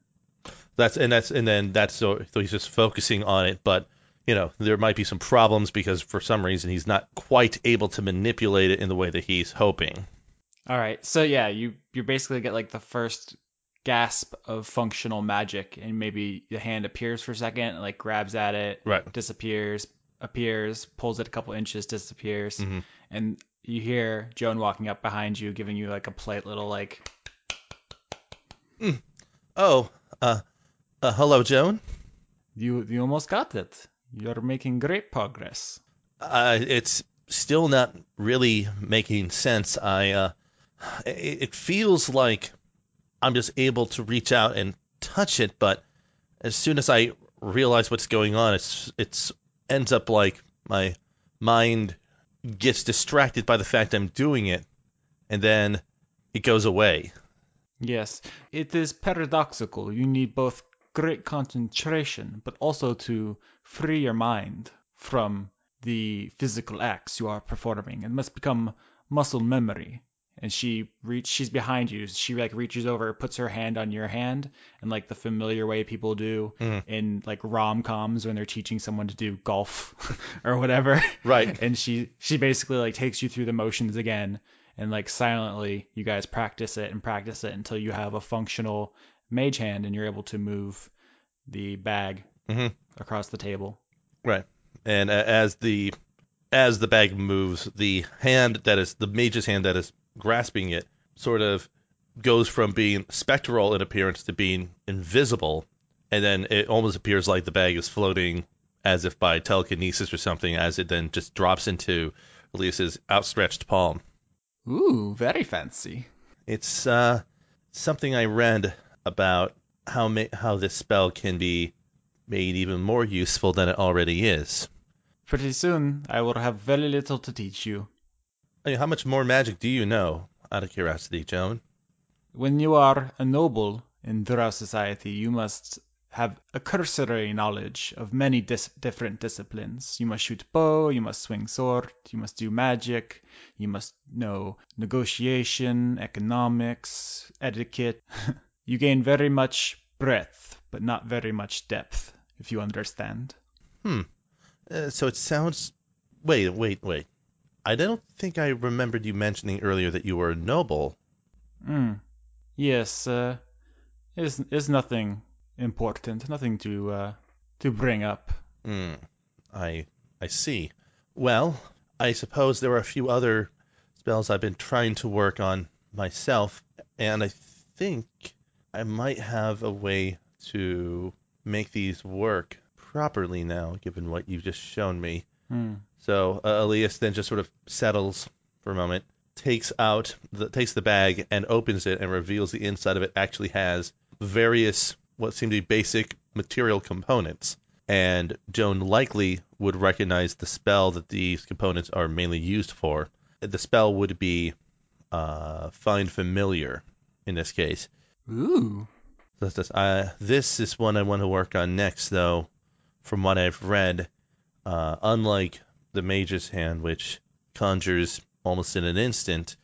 That's and that's and then that's so, so he's just focusing on it, but you know there might be some problems because for some reason he's not quite able to manipulate it in the way that he's hoping. All right. So yeah, you you basically get like the first gasp of functional magic, and maybe the hand appears for a second, like grabs at it, Right. disappears, appears, pulls it a couple inches, disappears, Mhm. and you hear Joan walking up behind you, giving you like a polite little like, Oh, uh, uh hello, Joan. "You you almost got it. You're making great progress." Uh, it's still not really making sense. I uh, it, feels like I'm just able to reach out and touch it, but as soon as I realize what's going on, it's it's ends up like my mind gets distracted by the fact I'm doing it, and then it goes away. Yes, it is paradoxical. You need both great concentration, but also to free your mind from the physical acts you are performing. It must become muscle memory. And she reach she's behind you. She like reaches over, puts her hand on your hand in like the familiar way people do Mhm. in like rom coms when they're teaching someone to do golf (laughs) or whatever. Right. (laughs) and she she basically like takes you through the motions again and like silently you guys practice it and practice it until you have a functional mage hand and you're able to move the bag Mhm. across the table. Right. And as the as the bag moves, the hand that is the mage's hand that is grasping it sort of goes from being spectral in appearance to being invisible, and then it almost appears like the bag is floating as if by telekinesis or something, as it then just drops into Elias's outstretched palm. Ooh, very fancy. It's uh, something I read about how ma- how this spell can be made even more useful than it already is. Pretty soon, I will have very little to teach you. Mean, how much more magic do you know? Out of curiosity, Joan. When you are a noble in Drow society, you must have a cursory knowledge of many dis- different disciplines. You must shoot bow, you must swing sword, you must do magic, you must know negotiation, economics, etiquette. (laughs) you gain very much breadth, but not very much depth, if you understand. Hmm. Uh, so it sounds. Wait, wait, wait. I don't think I remembered you mentioning earlier that you were a noble. Hmm. Yes, uh, is is nothing important, nothing to uh, to bring up. Hmm. I I see. Well, I suppose there are a few other spells I've been trying to work on myself, and I think I might have a way to make these work properly now, given what you've just shown me. Hmm. So uh, Elias then just sort of settles for a moment, takes out the takes the bag and opens it and reveals the inside of it actually has various what seem to be basic material components. And Joan likely would recognize the spell that these components are mainly used for. The spell would be uh, find familiar in this case. Ooh. So this, uh, this is one I want to work on next, though. From what I've read, uh, unlike the Mage's Hand, which conjures almost in an instant,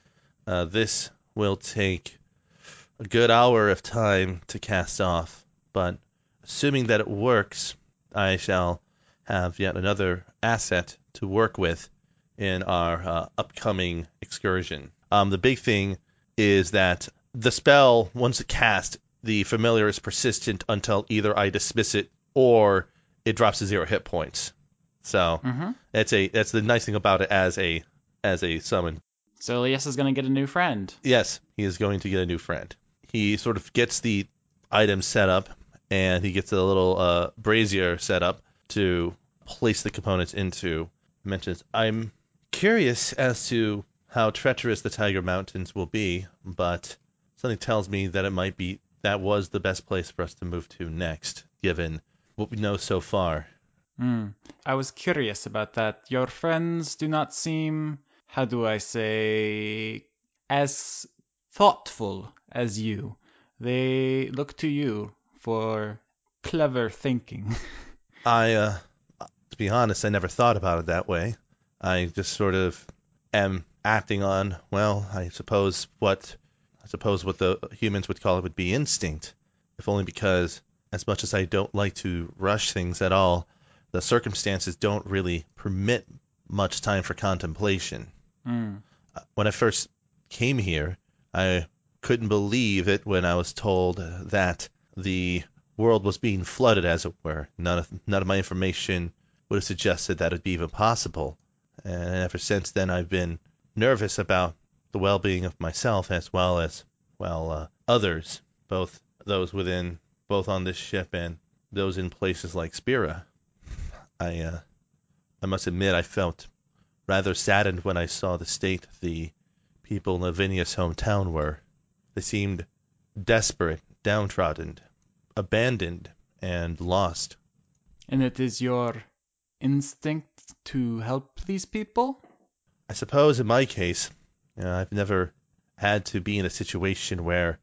uh, this will take a good hour of time to cast off. But assuming that it works, I shall have yet another asset to work with in our uh, upcoming excursion. Um, the big thing is that the spell, once cast, the familiar is persistent until either I dismiss it or it drops to zero hit points. So Mm-hmm. that's a that's the nice thing about it as a as a summon. So Elias is gonna get a new friend. Yes, he is going to get a new friend. He sort of gets the item set up and he gets a little uh, brazier set up to place the components into. Mentions I'm curious as to how treacherous the Tiger Mountains will be, but something tells me that it might be that was the best place for us to move to next, given what we know so far. Hmm. I was curious about that. Your friends do not seem, how do I say, as thoughtful as you. They look to you for clever thinking. (laughs) I, uh, to be honest, I never thought about it that way. I just sort of am acting on, well, I suppose what, I suppose what the humans would call it would be instinct, if only because, as much as I don't like to rush things at all, the circumstances don't really permit much time for contemplation. Hmm. When I first came here, I couldn't believe it when I was told that the world was being flooded, as it were. None of, none of my information would have suggested that it'd be even possible. And ever since then, I've been nervous about the well-being of myself as well as, well, uh, others, both those within, both on this ship and those in places like Spira. I, uh, I must admit, I felt rather saddened when I saw the state the people in Lavinia's hometown were. They seemed desperate, downtrodden, abandoned, and lost. And it is your instinct to help these people? I suppose in my case, you know, I've never had to be in a situation where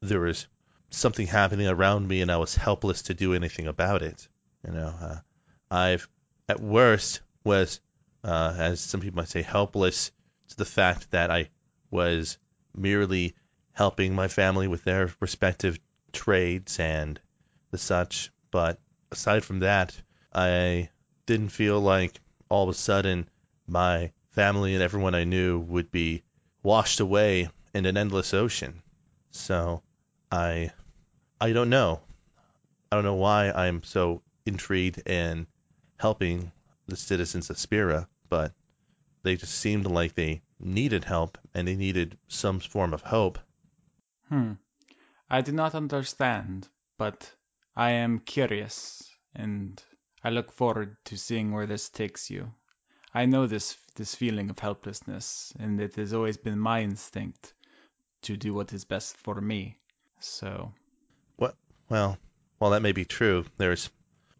there was something happening around me and I was helpless to do anything about it. You know, uh, I've at worst was, uh, as some people might say, helpless to the fact that I was merely helping my family with their respective trades and the such. But aside from that, I didn't feel like all of a sudden my family and everyone I knew would be washed away in an endless ocean. So I I don't know. I don't know why I'm so intrigued in helping the citizens of Spira, but they just seemed like they needed help and they needed some form of hope. Hmm. I do not understand, but I am curious, and I look forward to seeing where this takes you. I know this this feeling of helplessness, and it has always been my instinct to do what is best for me. So, What? Well, while that may be true, there's.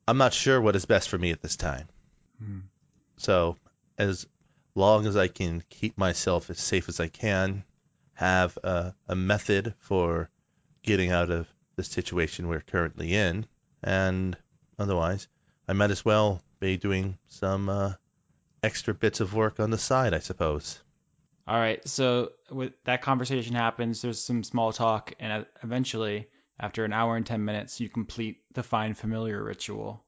I'm not sure what is best for me at this time. Hmm. So, as long as I can keep myself as safe as I can, have a, a method for getting out of the situation we're currently in, and otherwise, I might as well be doing some uh, extra bits of work on the side, I suppose. all right. So, with that conversation happens, there's some small talk, and uh, eventually, after an hour and ten minutes, you complete the find familiar ritual.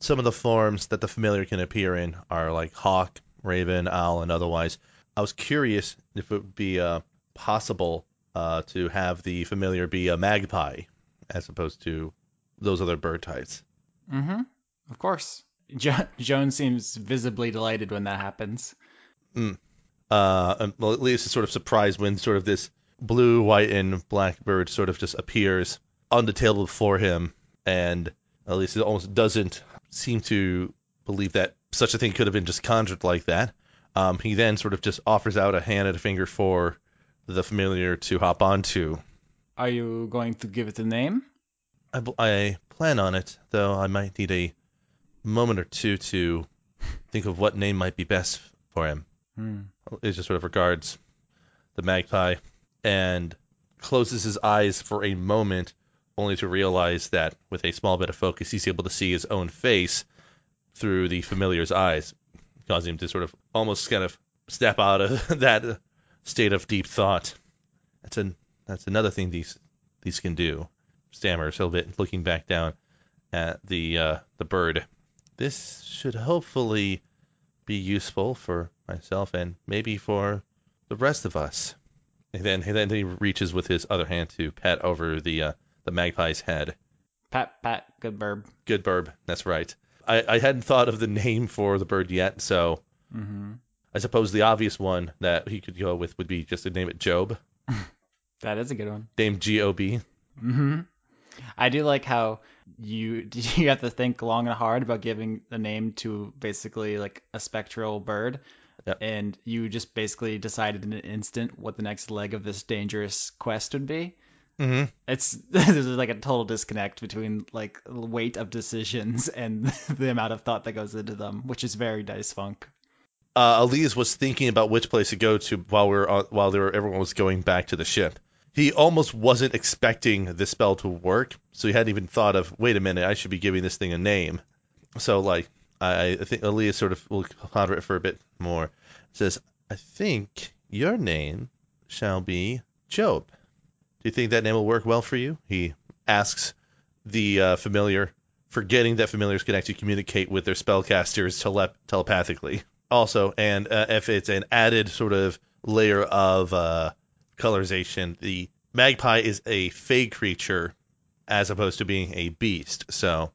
Some of the forms that the familiar can appear in are like hawk, raven, owl, and otherwise. I was curious if it would be uh, possible uh, to have the familiar be a magpie as opposed to those other bird types. Mm-hmm. Of course. Jo- Joan seems visibly delighted when that happens. Mm. Uh, well, at least it's sort of surprised when sort of this blue, white, and black bird sort of just appears on the table before him, and at least it almost doesn't seem to believe that such a thing could have been just conjured like that. Um, he then sort of just offers out a hand and a finger for the familiar to hop onto. Are you going to give it a name? I, I plan on it, though I might need a moment or two to think of what name might be best for him. Hmm. It just sort of regards the magpie and closes his eyes for a moment, only to realize that with a small bit of focus, he's able to see his own face through the familiar's eyes, causing him to sort of almost kind of step out of (laughs) that state of deep thought. That's an that's another thing these these can do. Stammers a little bit, looking back down at the uh, the bird. This should hopefully be useful for myself and maybe for the rest of us. And then, and then he reaches with his other hand to pat over the uh, the magpie's head. Pat, pat, good burb. Good bird, that's right. I, I hadn't thought of the name for the bird yet, so Mm-hmm. I suppose the obvious one that he could go with would be just to name it Gob, (laughs) That is a good one. Name G O B. Mm-hmm. I do like how you (laughs) you have to think long and hard about giving a name to basically like a spectral bird. Yep. And you just basically decided in an instant what the next leg of this dangerous quest would be. Mm-hmm. It's (laughs) there's like a total disconnect between like the weight of decisions (laughs) and (laughs) the amount of thought that goes into them, which is very Dice Funk. uh, Elias was thinking about which place to go to while we were on, while they were, everyone was going back to the ship. He almost wasn't expecting the spell to work, so he hadn't even thought of, wait a minute, I should be giving this thing a name. So like, I, I think Elias sort of will ponder it for a bit more. Says, I think your name shall be Gob. Do you think that name will work well for you? He asks the uh, familiar, forgetting that familiars can actually communicate with their spellcasters tele- telepathically also, and uh, if it's an added sort of layer of uh, colorization, the magpie is a fey creature as opposed to being a beast. So,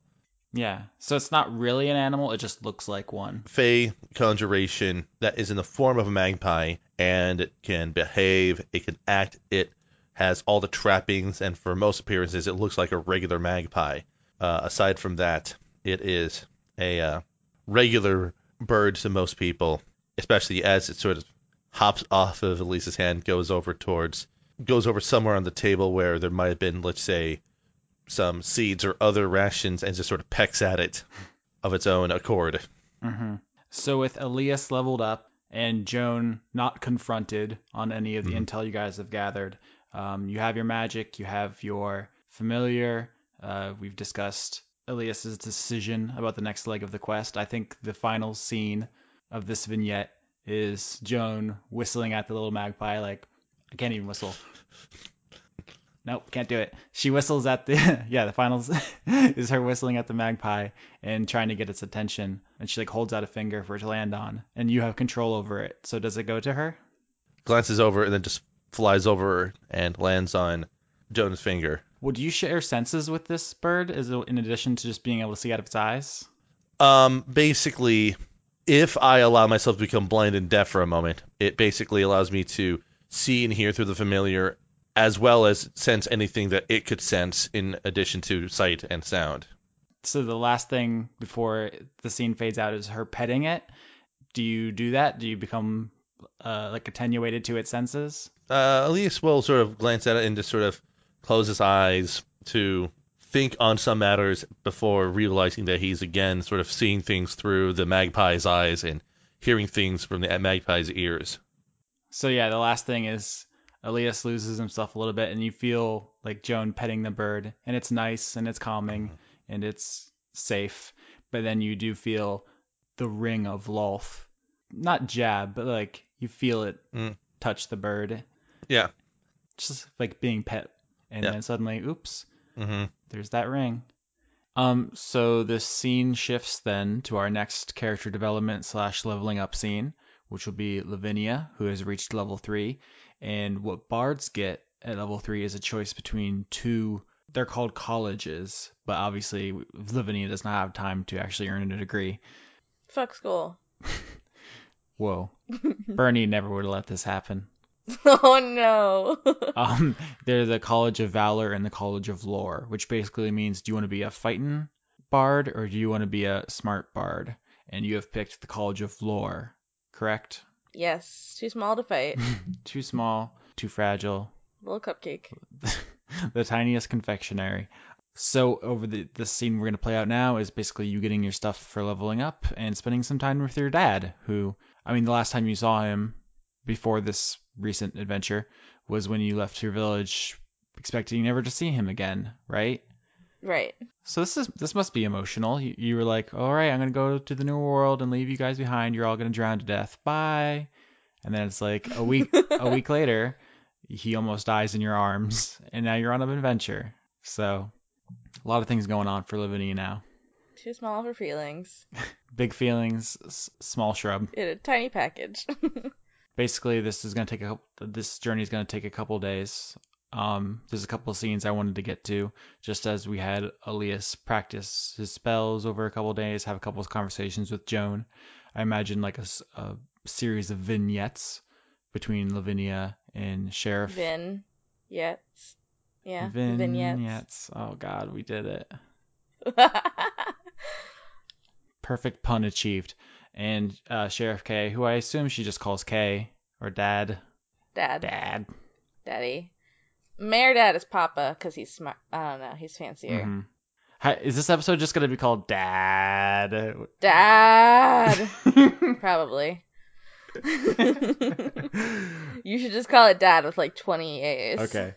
Yeah. So it's not really an animal, it just looks like one. fey conjuration that is in the form of a magpie and it can behave, it can act, it has all the trappings, and for most appearances, it looks like a regular magpie. Uh, aside from that, it is a uh, regular bird to most people, especially as it sort of hops off of Elias's hand, goes over towards, goes over somewhere on the table where there might have been, let's say, some seeds or other rations, and just sort of pecks at it of its own accord. hmm So with Elias leveled up and Joan not confronted on any of the Mhm. intel you guys have gathered, um, you have your magic, you have your familiar. Uh, we've discussed Elias's decision about the next leg of the quest. I think the final scene of this vignette is Joan whistling at the little magpie like I can't even whistle. Nope, can't do it. She whistles at the (laughs) yeah. The finals (laughs) is her whistling at the magpie and trying to get its attention, and she like holds out a finger for it to land on, and you have control over it. So does it go to her? Glances over and then just flies over and lands on Joan's finger. Would you share senses with this bird, as in addition to just being able to see out of its eyes? Um, basically, if I allow myself to become blind and deaf for a moment, it basically allows me to see and hear through the familiar, as well as sense anything that it could sense, in addition to sight and sound. So the last thing before the scene fades out is her petting it. do you do that? Do you become uh, like attenuated to its senses? Uh, Elias will sort of glance at it and just sort of close his eyes to think on some matters before realizing that he's again sort of seeing things through the magpie's eyes and hearing things from the magpie's ears. So yeah, the last thing is Elias loses himself a little bit, and you feel like Joan petting the bird, and it's nice and it's calming and it's safe. But then you do feel the ring of Lolth, not jab, but like you feel it Mm. touch the bird, Yeah. just like being pet, and Yeah. then suddenly, oops, hmm there's that ring. Um, so this scene shifts then to our next character development slash leveling up scene, which will be Lavinia, who has reached level three. And what bards get at level three is a choice between two. They're called colleges, but obviously Lavinia does not have time to actually earn a degree. Fuck school. (laughs) Whoa, Bernie never would have let this happen. (laughs) oh no. (laughs) Um, they're the College of Valor and the College of Lore, which basically means do you want to be a fighting bard or do you want to be a smart bard? And you have picked the College of Lore, correct? yes, too small to fight. (laughs) too small, too fragile, Little cupcake. the tiniest confectionery. So over the the scene we're gonna play out now is basically you getting your stuff for leveling up and spending some time with your dad, who I mean the last time you saw him before this recent adventure was when you left your village expecting never to see him again, right? Right. So this is this must be emotional. You, you were like, all right, I'm gonna go to the new world and leave you guys behind. You're all gonna drown to death. Bye. And then it's like a week a week (laughs) later, he almost dies in your arms, and now you're on an adventure. So a lot of things going on for Lavinia now. Too small for feelings. (laughs) Big feelings, s- small shrub. In a tiny package. (laughs) Basically, this is gonna take a this journey is gonna take a couple days. Um, there's a couple of scenes I wanted to get to, just as we had Elias practice his spells over a couple days, have a couple of conversations with Joan. I imagine like a series of vignettes between Lavinia and Sheriff. Vin. Yets. Yeah. Vignettes. vignettes. Oh God, we did it. (laughs) Perfect pun achieved. And uh, Sheriff K, who I assume she just calls K or Dad. Dad. Dad. Daddy. Mayor Dad is Papa because he's smart. I don't know. He's fancier. Mhm. Hi, is this episode just gonna be called Dad? Dad. (laughs) Probably. (laughs) you should just call it Dad with like 20 A's. okay,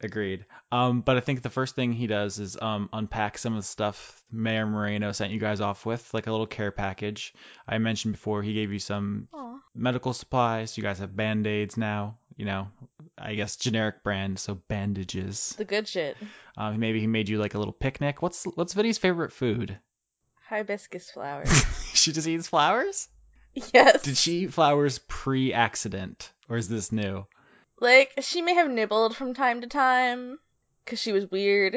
agreed. Um, but I think the first thing he does is um unpack some of the stuff Mayor Moreno sent you guys off with, like a little care package. I mentioned before he gave you some Aw. medical supplies. You guys have band aids now. You know, I guess generic brand, so bandages. The good shit. Um, maybe he made you like a little picnic. What's what's Vinny's favorite food? Hibiscus flowers. (laughs) she just eats flowers. yes. Did she eat flowers pre-accident, or is this new? Like she may have nibbled from time to time because she was weird,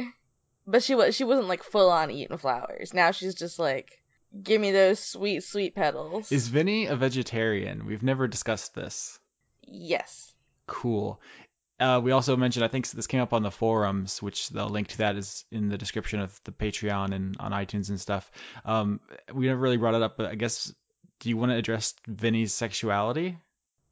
but she was she wasn't like full on eating flowers. Now she's just like, give me those sweet sweet petals. Is Vinny a vegetarian? We've never discussed this. yes. Cool. Uh, we also mentioned, I think this came up on the forums, which the link to that is in the description of the Patreon and on iTunes and stuff. Um, we never really brought it up, but I guess, do you want to address Vinny's sexuality?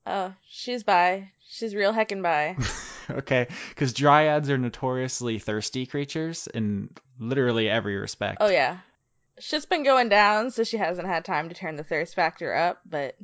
Oh, she's bi. She's real heckin' by. (laughs) okay, because dryads are notoriously thirsty creatures in literally every respect. oh yeah. Shit's been going down, so she hasn't had time to turn the thirst factor up, but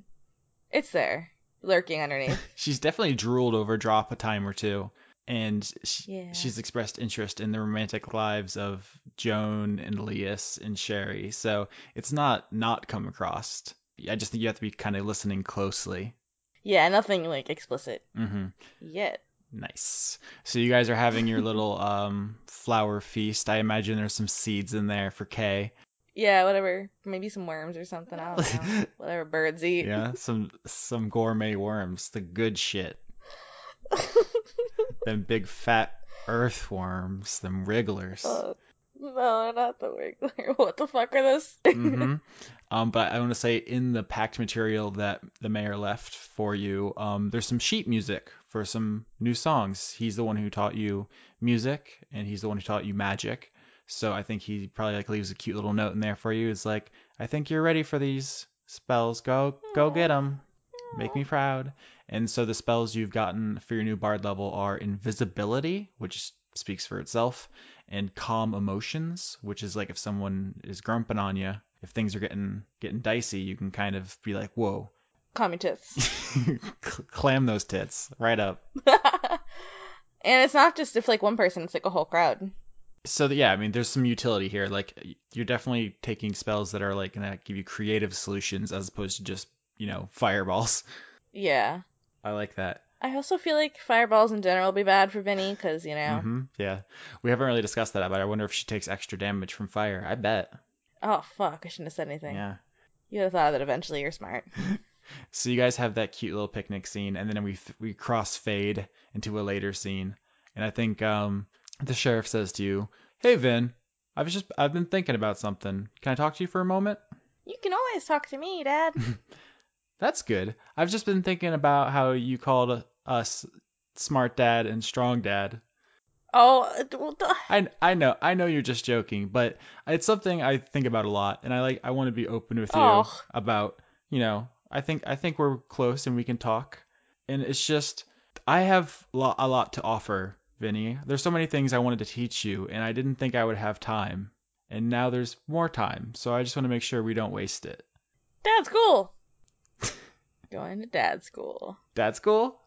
it's there, lurking underneath. (laughs) She's definitely drooled over drop a time or two. And she, Yeah. she's expressed interest in the romantic lives of Joan and Elias and Sherry. So it's not not come across. I just think you have to be kind of listening closely. Yeah, nothing like explicit mm-hmm. yet. Nice. So you guys are having your little (laughs) um flower feast. I imagine there's some seeds in there for Kay. Yeah, whatever. Maybe some worms or something. I don't know. (laughs) whatever birds eat. Yeah, some some gourmet worms, the good shit. (laughs) them big fat earthworms, them wrigglers. No, not the wiggler. What the fuck are those? hmm Um, but I want to say in the packed material that the mayor left for you, um, there's some sheet music for some new songs. He's the one who taught you music, and he's the one who taught you magic. So I think he probably like leaves a cute little note in there for you. It's like, I think you're ready for these spells. Go, go get them. Make me proud. And so the spells you've gotten for your new bard level are invisibility, which speaks for itself, and calm emotions, which is like if someone is grumping on you, if things are getting getting dicey, you can kind of be like, "Whoa, calm me tits. (laughs) clam those tits right up." (laughs) and it's not just if like one person, it's like a whole crowd. So yeah, I mean, there's some utility here. Like you're definitely taking spells that are like gonna give you creative solutions as opposed to just you know fireballs. Yeah. I like that. I also feel like fireballs in general will be bad for Vinny because you know. hmm Yeah, we haven't really discussed that, but I wonder if she takes extra damage from fire. I bet. Oh fuck! I shouldn't have said anything. Yeah. You would have thought of that eventually. You're smart. (laughs) So you guys have that cute little picnic scene, and then we we cross fade into a later scene, and I think um the sheriff says to you, "Hey Vin, I've just I've been thinking about something. Can I talk to you for a moment?" You can always talk to me, Dad. (laughs) That's good. I've just been thinking about how you called us smart dad and strong dad. oh, well. I I know I know you're just joking, but it's something I think about a lot, and I like I want to be open with you Oh. about you know I think I think we're close and we can talk, and it's just I have a lot to offer, Vinny. There's so many things I wanted to teach you, and I didn't think I would have time, and now there's more time, so I just want to make sure we don't waste it. That's school. (laughs) Going to dad school. Dad school?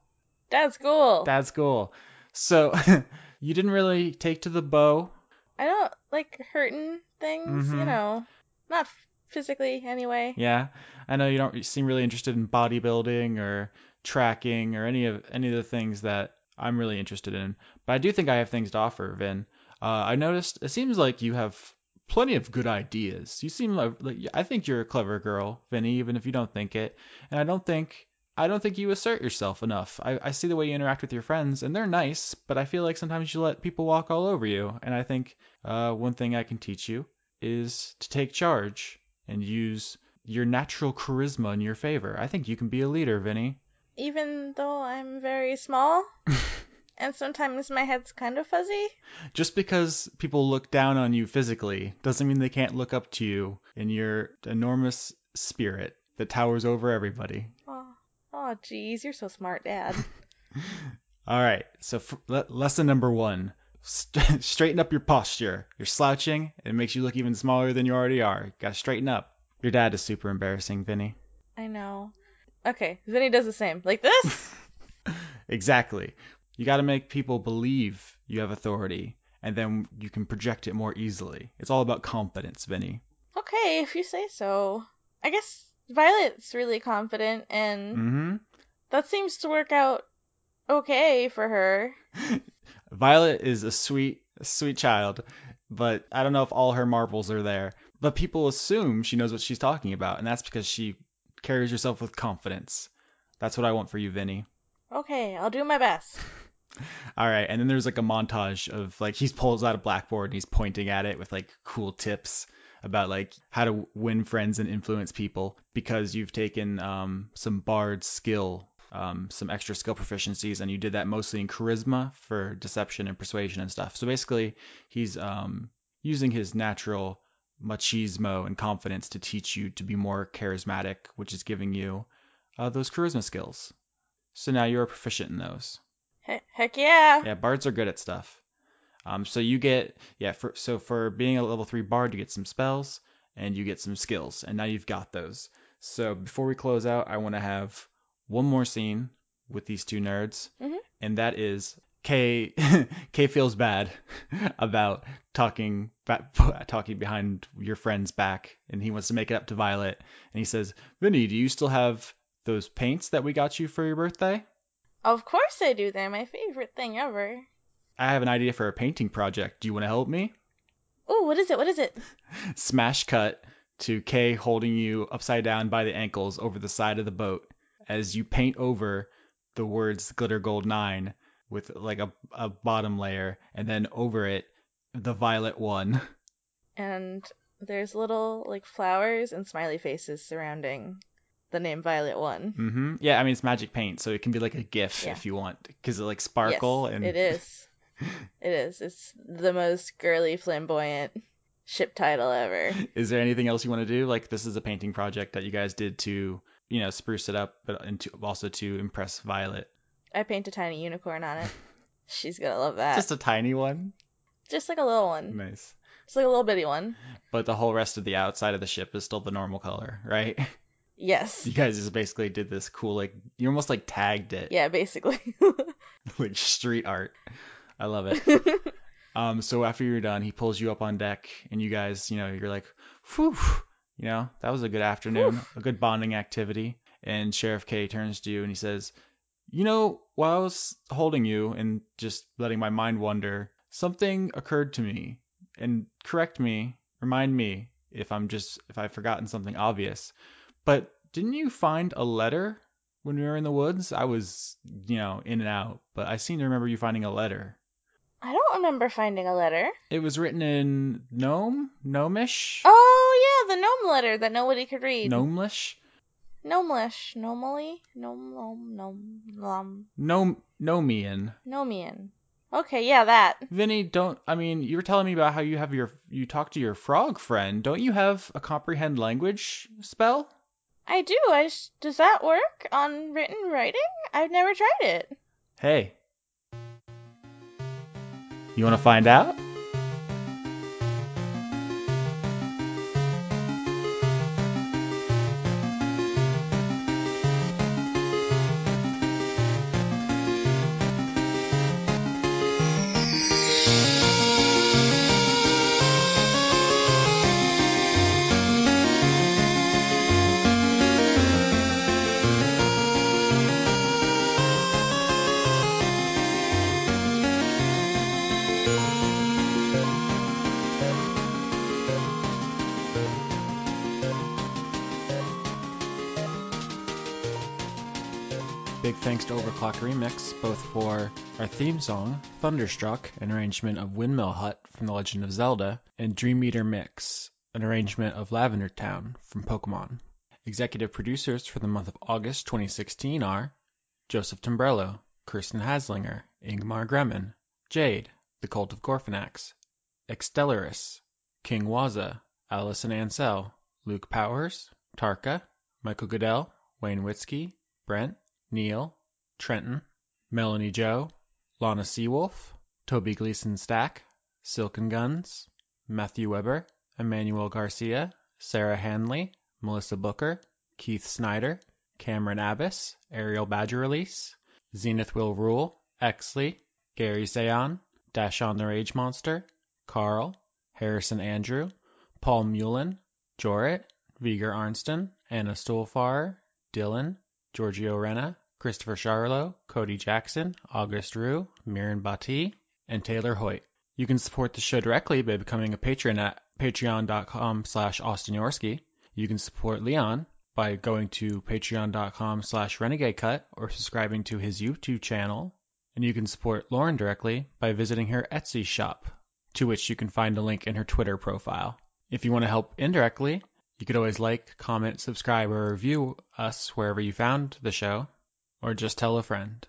Dad school. Dad school. So (laughs) you didn't really take to the bow. I don't like hurting things, you Mhm. know. Not physically, anyway. Yeah, I know you don't seem really interested in bodybuilding or tracking or any of any of the things that I'm really interested in. But I do think I have things to offer, Vin. Uh, I noticed it seems like you have plenty of good ideas. You seem like, I think you're a clever girl, Vinny, even if you don't think it. And I don't think I don't think you assert yourself enough. I, I see the way you interact with your friends, and they're nice, but I feel like sometimes you let people walk all over you. And I think uh, one thing I can teach you is to take charge and use your natural charisma in your favor. I think you can be a leader, Vinny. Even though I'm very small. (laughs) and sometimes my head's kind of fuzzy. Just because people look down on you physically doesn't mean they can't look up to you in your enormous spirit that towers over everybody. Oh, oh, geez, you're so smart, Dad. (laughs) All right, so f- le- lesson number one st- (laughs) straighten up your posture. You're slouching, it makes you look even smaller than you already are. You gotta straighten up. Your dad is super embarrassing, Vinny. I know. Okay, Vinny does the same. Like this? (laughs) Exactly. You got to make people believe you have authority, and then you can project it more easily. It's all about confidence, Vinny. okay, if you say so. I guess Violet's really confident, and Mm-hmm. that seems to work out okay for her. (laughs) Violet is a sweet, sweet child, but I don't know if all her marbles are there. But people assume she knows what she's talking about, and that's because she carries herself with confidence. That's what I want for you, Vinny. Okay, I'll do my best. All right, and then there's like a montage of like he pulls out a blackboard and he's pointing at it with like cool tips about like how to win friends and influence people because you've taken um, some bard skill, um, some extra skill proficiencies, and you did that mostly in charisma for deception and persuasion and stuff. So basically, he's um, using his natural machismo and confidence to teach you to be more charismatic, which is giving you uh, those charisma skills. So now you're proficient in those. He- heck yeah. Yeah, bards are good at stuff. Um, so you get yeah, for so for being a level three bard, you get some spells and you get some skills, and now you've got those. So before we close out, I want to have one more scene with these two nerds, Mhm. and that is Kay. (laughs) Kay feels bad (laughs) about talking (laughs) talking behind your friend's back, and he wants to make it up to Violet, and he says, "Vinny, do you still have those paints that we got you for your birthday?" Of course I do. They're my favorite thing ever. I have an idea for a painting project. Do you want to help me? Ooh, what is it? What is it? (laughs) Smash cut to Kay holding you upside down by the ankles over the side of the boat as you paint over the words Glitter Gold 9 with like a, a bottom layer and then over it the violet one. (laughs) And there's little like flowers and smiley faces surrounding the name Violet One. Mm-hmm. Yeah, I mean it's magic paint, so it can be like a GIF Yeah. if you want, because it like sparkle yes, and it is. (laughs) It is. It's the most girly, flamboyant ship title ever. Is there anything else you want to do? Like this is a painting project that you guys did to, you know, spruce it up, but and to, also to impress Violet. I paint a tiny unicorn on it. (laughs) She's gonna love that. Just a tiny one. Just like a little one. Nice. Just like a little bitty one. But the whole rest of the outside of the ship is still the normal color, right? (laughs) Yes. You guys just basically did this cool, like you almost like tagged it, Yeah, basically. (laughs) like street art. I love it. (laughs) Um, so after you're done, he pulls you up on deck, and you guys, you know, you're like, whew, you know, that was a good afternoon, a good bonding activity. And Sheriff K turns to you and he says, You know, while I was holding you and just letting my mind wander, something occurred to me. And correct me, remind me if I'm just, if I've forgotten something obvious. But didn't you find a letter when we were in the woods? I was, you know, in and out, but I seem to remember you finding a letter. I don't remember finding a letter. It was written in Gnome? Gnomish? Oh yeah, the gnome letter that nobody could read. Gnomelish? Gnomelish. Gnomely? Gnome gnome gnome gnome Gnome, Gnomian. gnomian. Okay, yeah, that. Vinny, don't, I mean, you were telling me about how you have your, you talk to your frog friend. Don't you have a comprehend language spell? I do. Does that work on written writing? I've never tried it. Hey. You want to find out? To Remix, both for our theme song, Thunderstruck, an arrangement of Windmill Hut from The Legend of Zelda, and Dream Meter Mix, an arrangement of Lavender Town from Pokemon. Executive producers for the month of August 2016 are Joseph Tombrello, Kirsten Haslinger, Ingmar Gremmen, Jade, The Cult of Gorfanax, Extellaris, King Waza, Allison Ansell, Luke Powers, Tarka, Michael Goodell, Wayne Witzke, Brent, Neil, Trenton, Melanie Joe, Lana Seawolf, Toby Gleason Stack, Silken Guns, Matthew Weber, Emmanuel Garcia, Sarah Hanley, Melissa Booker, Keith Snyder, Cameron Abbas, Ariel Badger Release, Zenith Will Rule, Exley, Gary Zayon, Dash on the Rage Monster, Carl, Harrison Andrew, Paul Mullen, Jorit, Viger Arnston, Anna Stolfar, Dylan, Giorgio Renna, Christopher Charlo, Cody Jackson, August Rue, Mirren Bati, and Taylor Hoyt. You can support the show directly by becoming a patron at patreon.com slash Austin Yorski. You can support Leon by going to patreon.com slash renegade cut or subscribing to his YouTube channel. And you can support Lauren directly by visiting her Etsy shop, to which you can find a link in her Twitter profile. If you want to help indirectly, you could always like, comment, subscribe, or review us wherever you found the show, or just tell a friend.